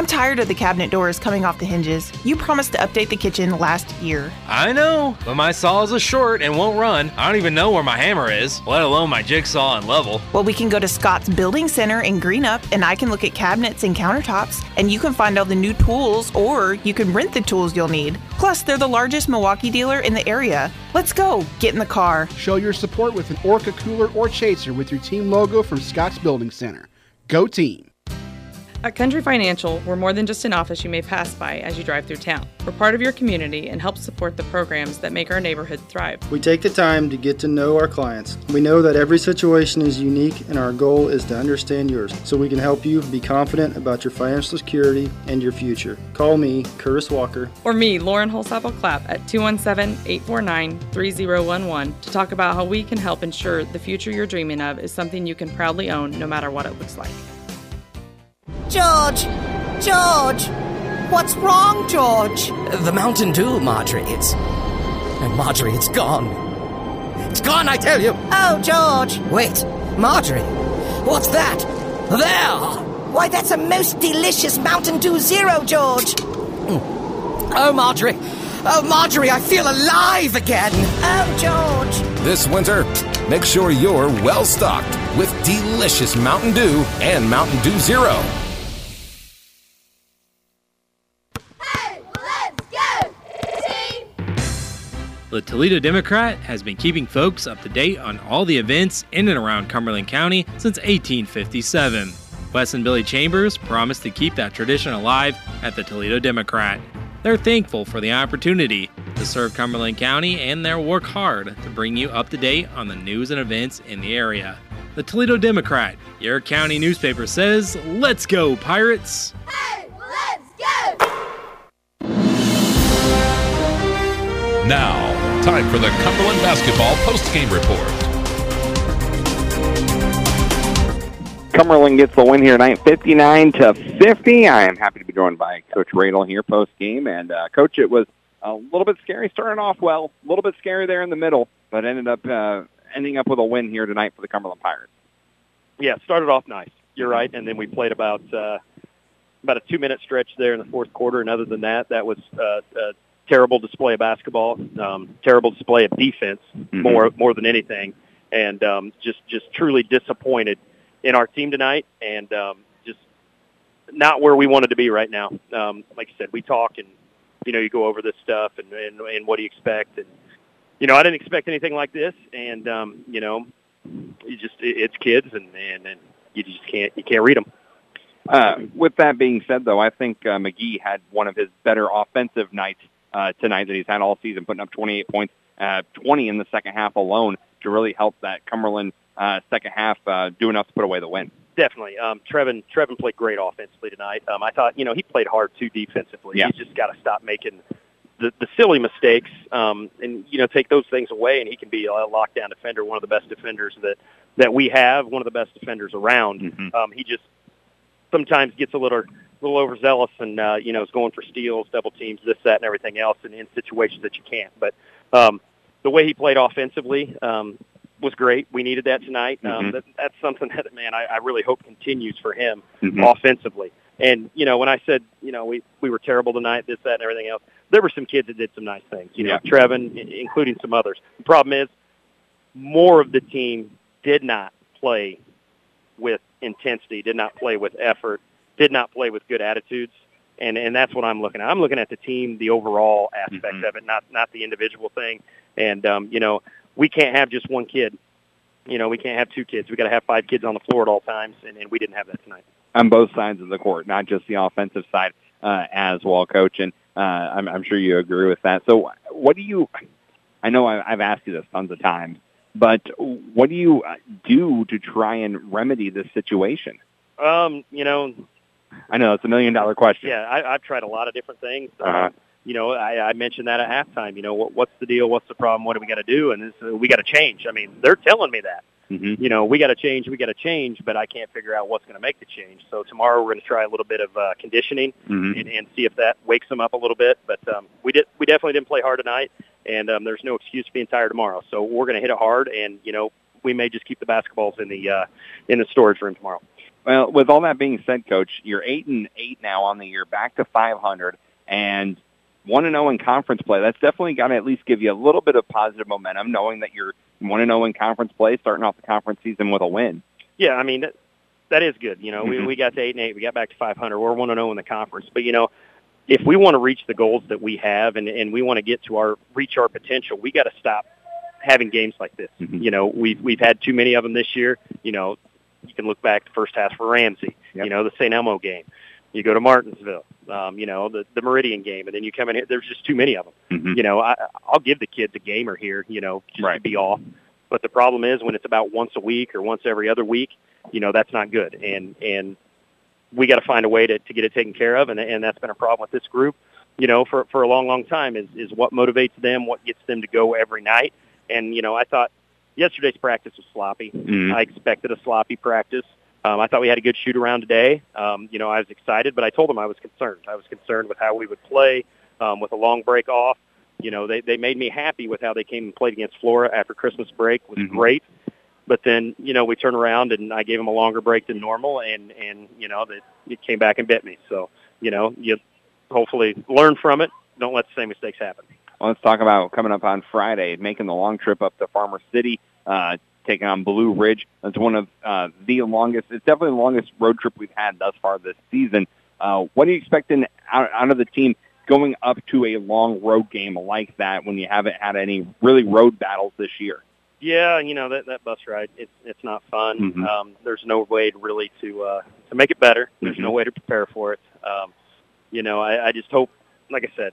I'm tired of the cabinet doors coming off the hinges. You promised to update the kitchen last year. I know, but my saw is a short and won't run. I don't even know where my hammer is, let alone my jigsaw and level. Well, we can go to Scott's Building Center in Greenup and I can look at cabinets and countertops and you can find all the new tools or you can rent the tools you'll need. Plus, they're the largest Milwaukee dealer in the area. Let's go. Get in the car. Show your support with an Orca cooler or chaser with your team logo from Scott's Building Center. Go team! At Country Financial, we're more than just an office you may pass by as you drive through town. We're part of your community and help support the programs that make our neighborhood thrive. We take the time to get to know our clients. We know that every situation is unique and our goal is to understand yours so we can help you be confident about your financial security and your future. Call me, Curtis Walker. Or me, Lauren Holsapple Clapp, at 217 849 3011 to talk about how we can help ensure the future you're dreaming of is something you can proudly own no matter what it looks like. George! George! What's wrong, George? The Mountain Dew, Marjorie. It's. Marjorie, it's gone. It's gone, I tell you! Oh, George! Wait, Marjorie! What's that? There! Why, that's a most delicious Mountain Dew Zero, George! Oh, Marjorie! Oh, Marjorie, I feel alive again! Oh, George! This winter, make sure you're well stocked with delicious Mountain Dew and Mountain Dew Zero. The Toledo Democrat has been keeping folks up to date on all the events in and around Cumberland County since 1857. Wes and Billy Chambers promised to keep that tradition alive at the Toledo Democrat. They're thankful for the opportunity to serve Cumberland County and they'll work hard to bring you up to date on the news and events in the area. The Toledo Democrat, your county newspaper says, Let's go, Pirates! Hey, let's go! Now, time for the Cumberland Basketball Post-Game Report. Cumberland gets the win here tonight, 59 to 50. I am happy to be joined by Coach Radel here post game, and uh, Coach, it was a little bit scary starting off well, a little bit scary there in the middle, but ended up uh, ending up with a win here tonight for the Cumberland Pirates. Yeah, started off nice. You're right, and then we played about uh, about a two minute stretch there in the fourth quarter, and other than that, that was uh, a terrible display of basketball, um, terrible display of defense, Mm-hmm. more more than anything, and um, just just truly disappointed in our team tonight, and um, just not where we wanted to be right now. Um, like you said, we talk and you know you go over this stuff and, and and what do you expect and you know I didn't expect anything like this, and um, you know you just it's kids and and, and you just can't you can't read them. Uh, with that being said, though, I think uh, McGee had one of his better offensive nights uh, tonight that he's had all season, putting up 28 points, uh, 20 in the second half alone to really help that Cumberland uh, second half uh, do enough to put away the win. Definitely. Um, Trevin Trevin played great offensively tonight. Um, I thought, you know, he played hard too defensively. Yeah. He's just got to stop making the, the silly mistakes um, and, you know, take those things away, and he can be a lockdown defender, one of the best defenders that, that we have, one of the best defenders around. Mhm. Um, he just sometimes gets a little little overzealous and, uh, you know, is going for steals, double teams, this, that, and everything else, and in situations that you can't. But um, the way he played offensively um, was great. We needed that tonight. Um, Mhm. that, that's something <laughs> that, man, I, I really hope continues for him Mhm. offensively. And you know, when I said you know we we were terrible tonight, this, that, and everything else, there were some kids that did some nice things. You know, Yeah. Trevin, including some others. The problem is, more of the team did not play with intensity, did not play with effort, did not play with good attitudes. And, and that's what I'm looking at. I'm looking at the team, the overall aspect Mhm. of it, not not the individual thing. And um, you know, we can't have just one kid. You know, we can't have two kids. We got to have five kids on the floor at all times, and, and we didn't have that tonight. on both sides of the court, not just the offensive side uh, as well, coach. And uh, I'm, I'm sure you agree with that. So, what do you? I know I, I've asked you this tons of times, but what do you uh, do to try and remedy this situation? Um, you know, I know it's a million dollar question. yeah, I, I've tried a lot of different things. Uh, Uh-huh. You know, I, I mentioned that at halftime. You know, what, what's the deal? What's the problem? What do we got to do? And this, uh, we got to change. I mean, they're telling me that. Mm-hmm. You know, we got to change. We got to change, but I can't figure out what's going to make the change. So tomorrow we're going to try a little bit of uh, conditioning Mhm. and, and see if that wakes them up a little bit. But um, we did. We definitely didn't play hard tonight, and um, there's no excuse for being tired tomorrow. So we're going to hit it hard, and you know, we may just keep the basketballs in the uh, in the storage room tomorrow. Well, with all that being said, Coach, you're eight and eight now on the year, back to 500, and one and zero in conference play. That's definitely going to at least give you a little bit of positive momentum, knowing that you're one and zero in conference play, starting off the conference season with a win. Yeah, I mean that, that is good. You know, we Mhm. we got to eight and eight. We got back to 500. We're one and zero in the conference. But you know, if we want to reach the goals that we have and and we want to get to our reach our potential, we got to stop having games like this. Mhm. You know, we've we've had too many of them this year. You know, you can look back to first half for Ramsey. Yep. You know, the St. Elmo game. You go to Martinsville. Um, you know, the the Meridian game, and then you come in here. There's just too many of them. Mhm. You know, I, I'll give the kids a gamer here. You know, just to be off. But the problem is when it's about once a week or once every other week, you know, that's not good. And and we got to find a way to, to get it taken care of. And and that's been a problem with this group, you know, for for a long, long time. Is is what motivates them, what gets them to go every night. And you know, I thought yesterday's practice was sloppy. Mhm. I expected a sloppy practice. Um, I thought we had a good shoot around today. Um, you know, I was excited, but I told them I was concerned. I was concerned with how we would play um, with a long break off. You know, they they made me happy with how they came and played against Flora after Christmas break was Mhm. great. But then, you know, we turned around and I gave them a longer break than normal, and and you know that it came back and bit me. So, you know, you hopefully learn from it. Don't let the same mistakes happen. Well, let's talk about coming up on Friday, making the long trip up to Farmer City, uh, taking on Blue Ridge. That's one of uh, the longest. It's definitely the longest road trip we've had thus far this season. Uh, what are you expecting out, out of the team going up to a long road game like that when you haven't had any really road battles this year? Yeah, you know that that bus ride it's it's not fun. Mhm. Um, there's no way to really to uh, to make it better. There's no Mhm. way to prepare for it. Um, you know, I, I just hope, like I said,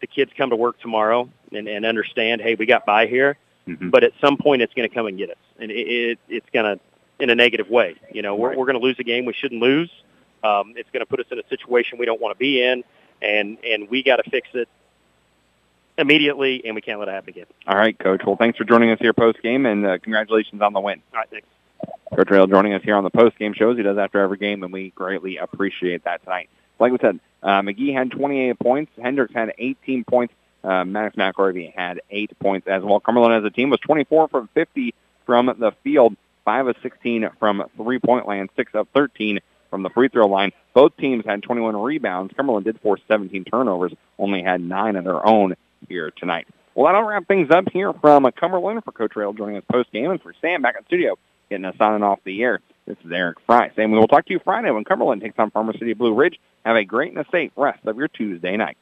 the kids come to work tomorrow and, and understand, hey, we got by here, Mhm. but at some point it's going to come and get us, and it, it it's going to in a negative way. You know, we're Right. we're going to lose a game we shouldn't lose. Um, it's going to put us in a situation we don't want to be in, and and we got to fix it immediately, and we can't let it happen again. All right, Coach. Well, thanks for joining us here post game, and uh, congratulations on the win. All right, thanks. Coach Rail joining us here on the post game shows. He does after every game, and we greatly appreciate that tonight. Like we said, uh, McGee had 28 points. Hendricks had 18 points. Uh, Maddox McCorvey had eight points as well. Cumberland as a team was 24 from 50 from the field, 5 of 16 from three-point land, 6 of 13 from the free throw line. Both teams had 21 rebounds. Cumberland did force 17 turnovers, only had nine of their own here tonight. Well, that'll wrap things up here from Cumberland for Coach Rail joining us post game, and for Sam back in studio getting us on and off the air. This is Eric Fry saying we will talk to you Friday when Cumberland takes on Farmer City Blue Ridge. Have a great and a safe rest of your Tuesday night.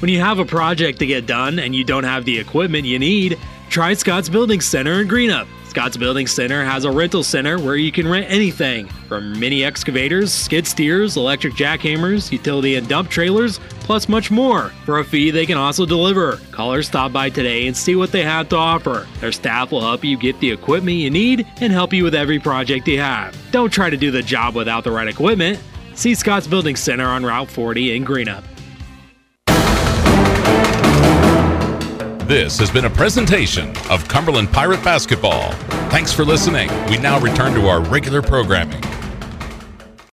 When you have a project to get done and you don't have the equipment you need, try Scott's Building Center in Greenup. Scott's Building Center has a rental center where you can rent anything from mini excavators, skid steers, electric jackhammers, utility and dump trailers, plus much more. For a fee, they can also deliver. Call or stop by today and see what they have to offer. Their staff will help you get the equipment you need and help you with every project you have. Don't try to do the job without the right equipment. See Scott's Building Center on Route 40 in Greenup. This has been a presentation of Cumberland Pirate Basketball. Thanks for listening. We now return to our regular programming.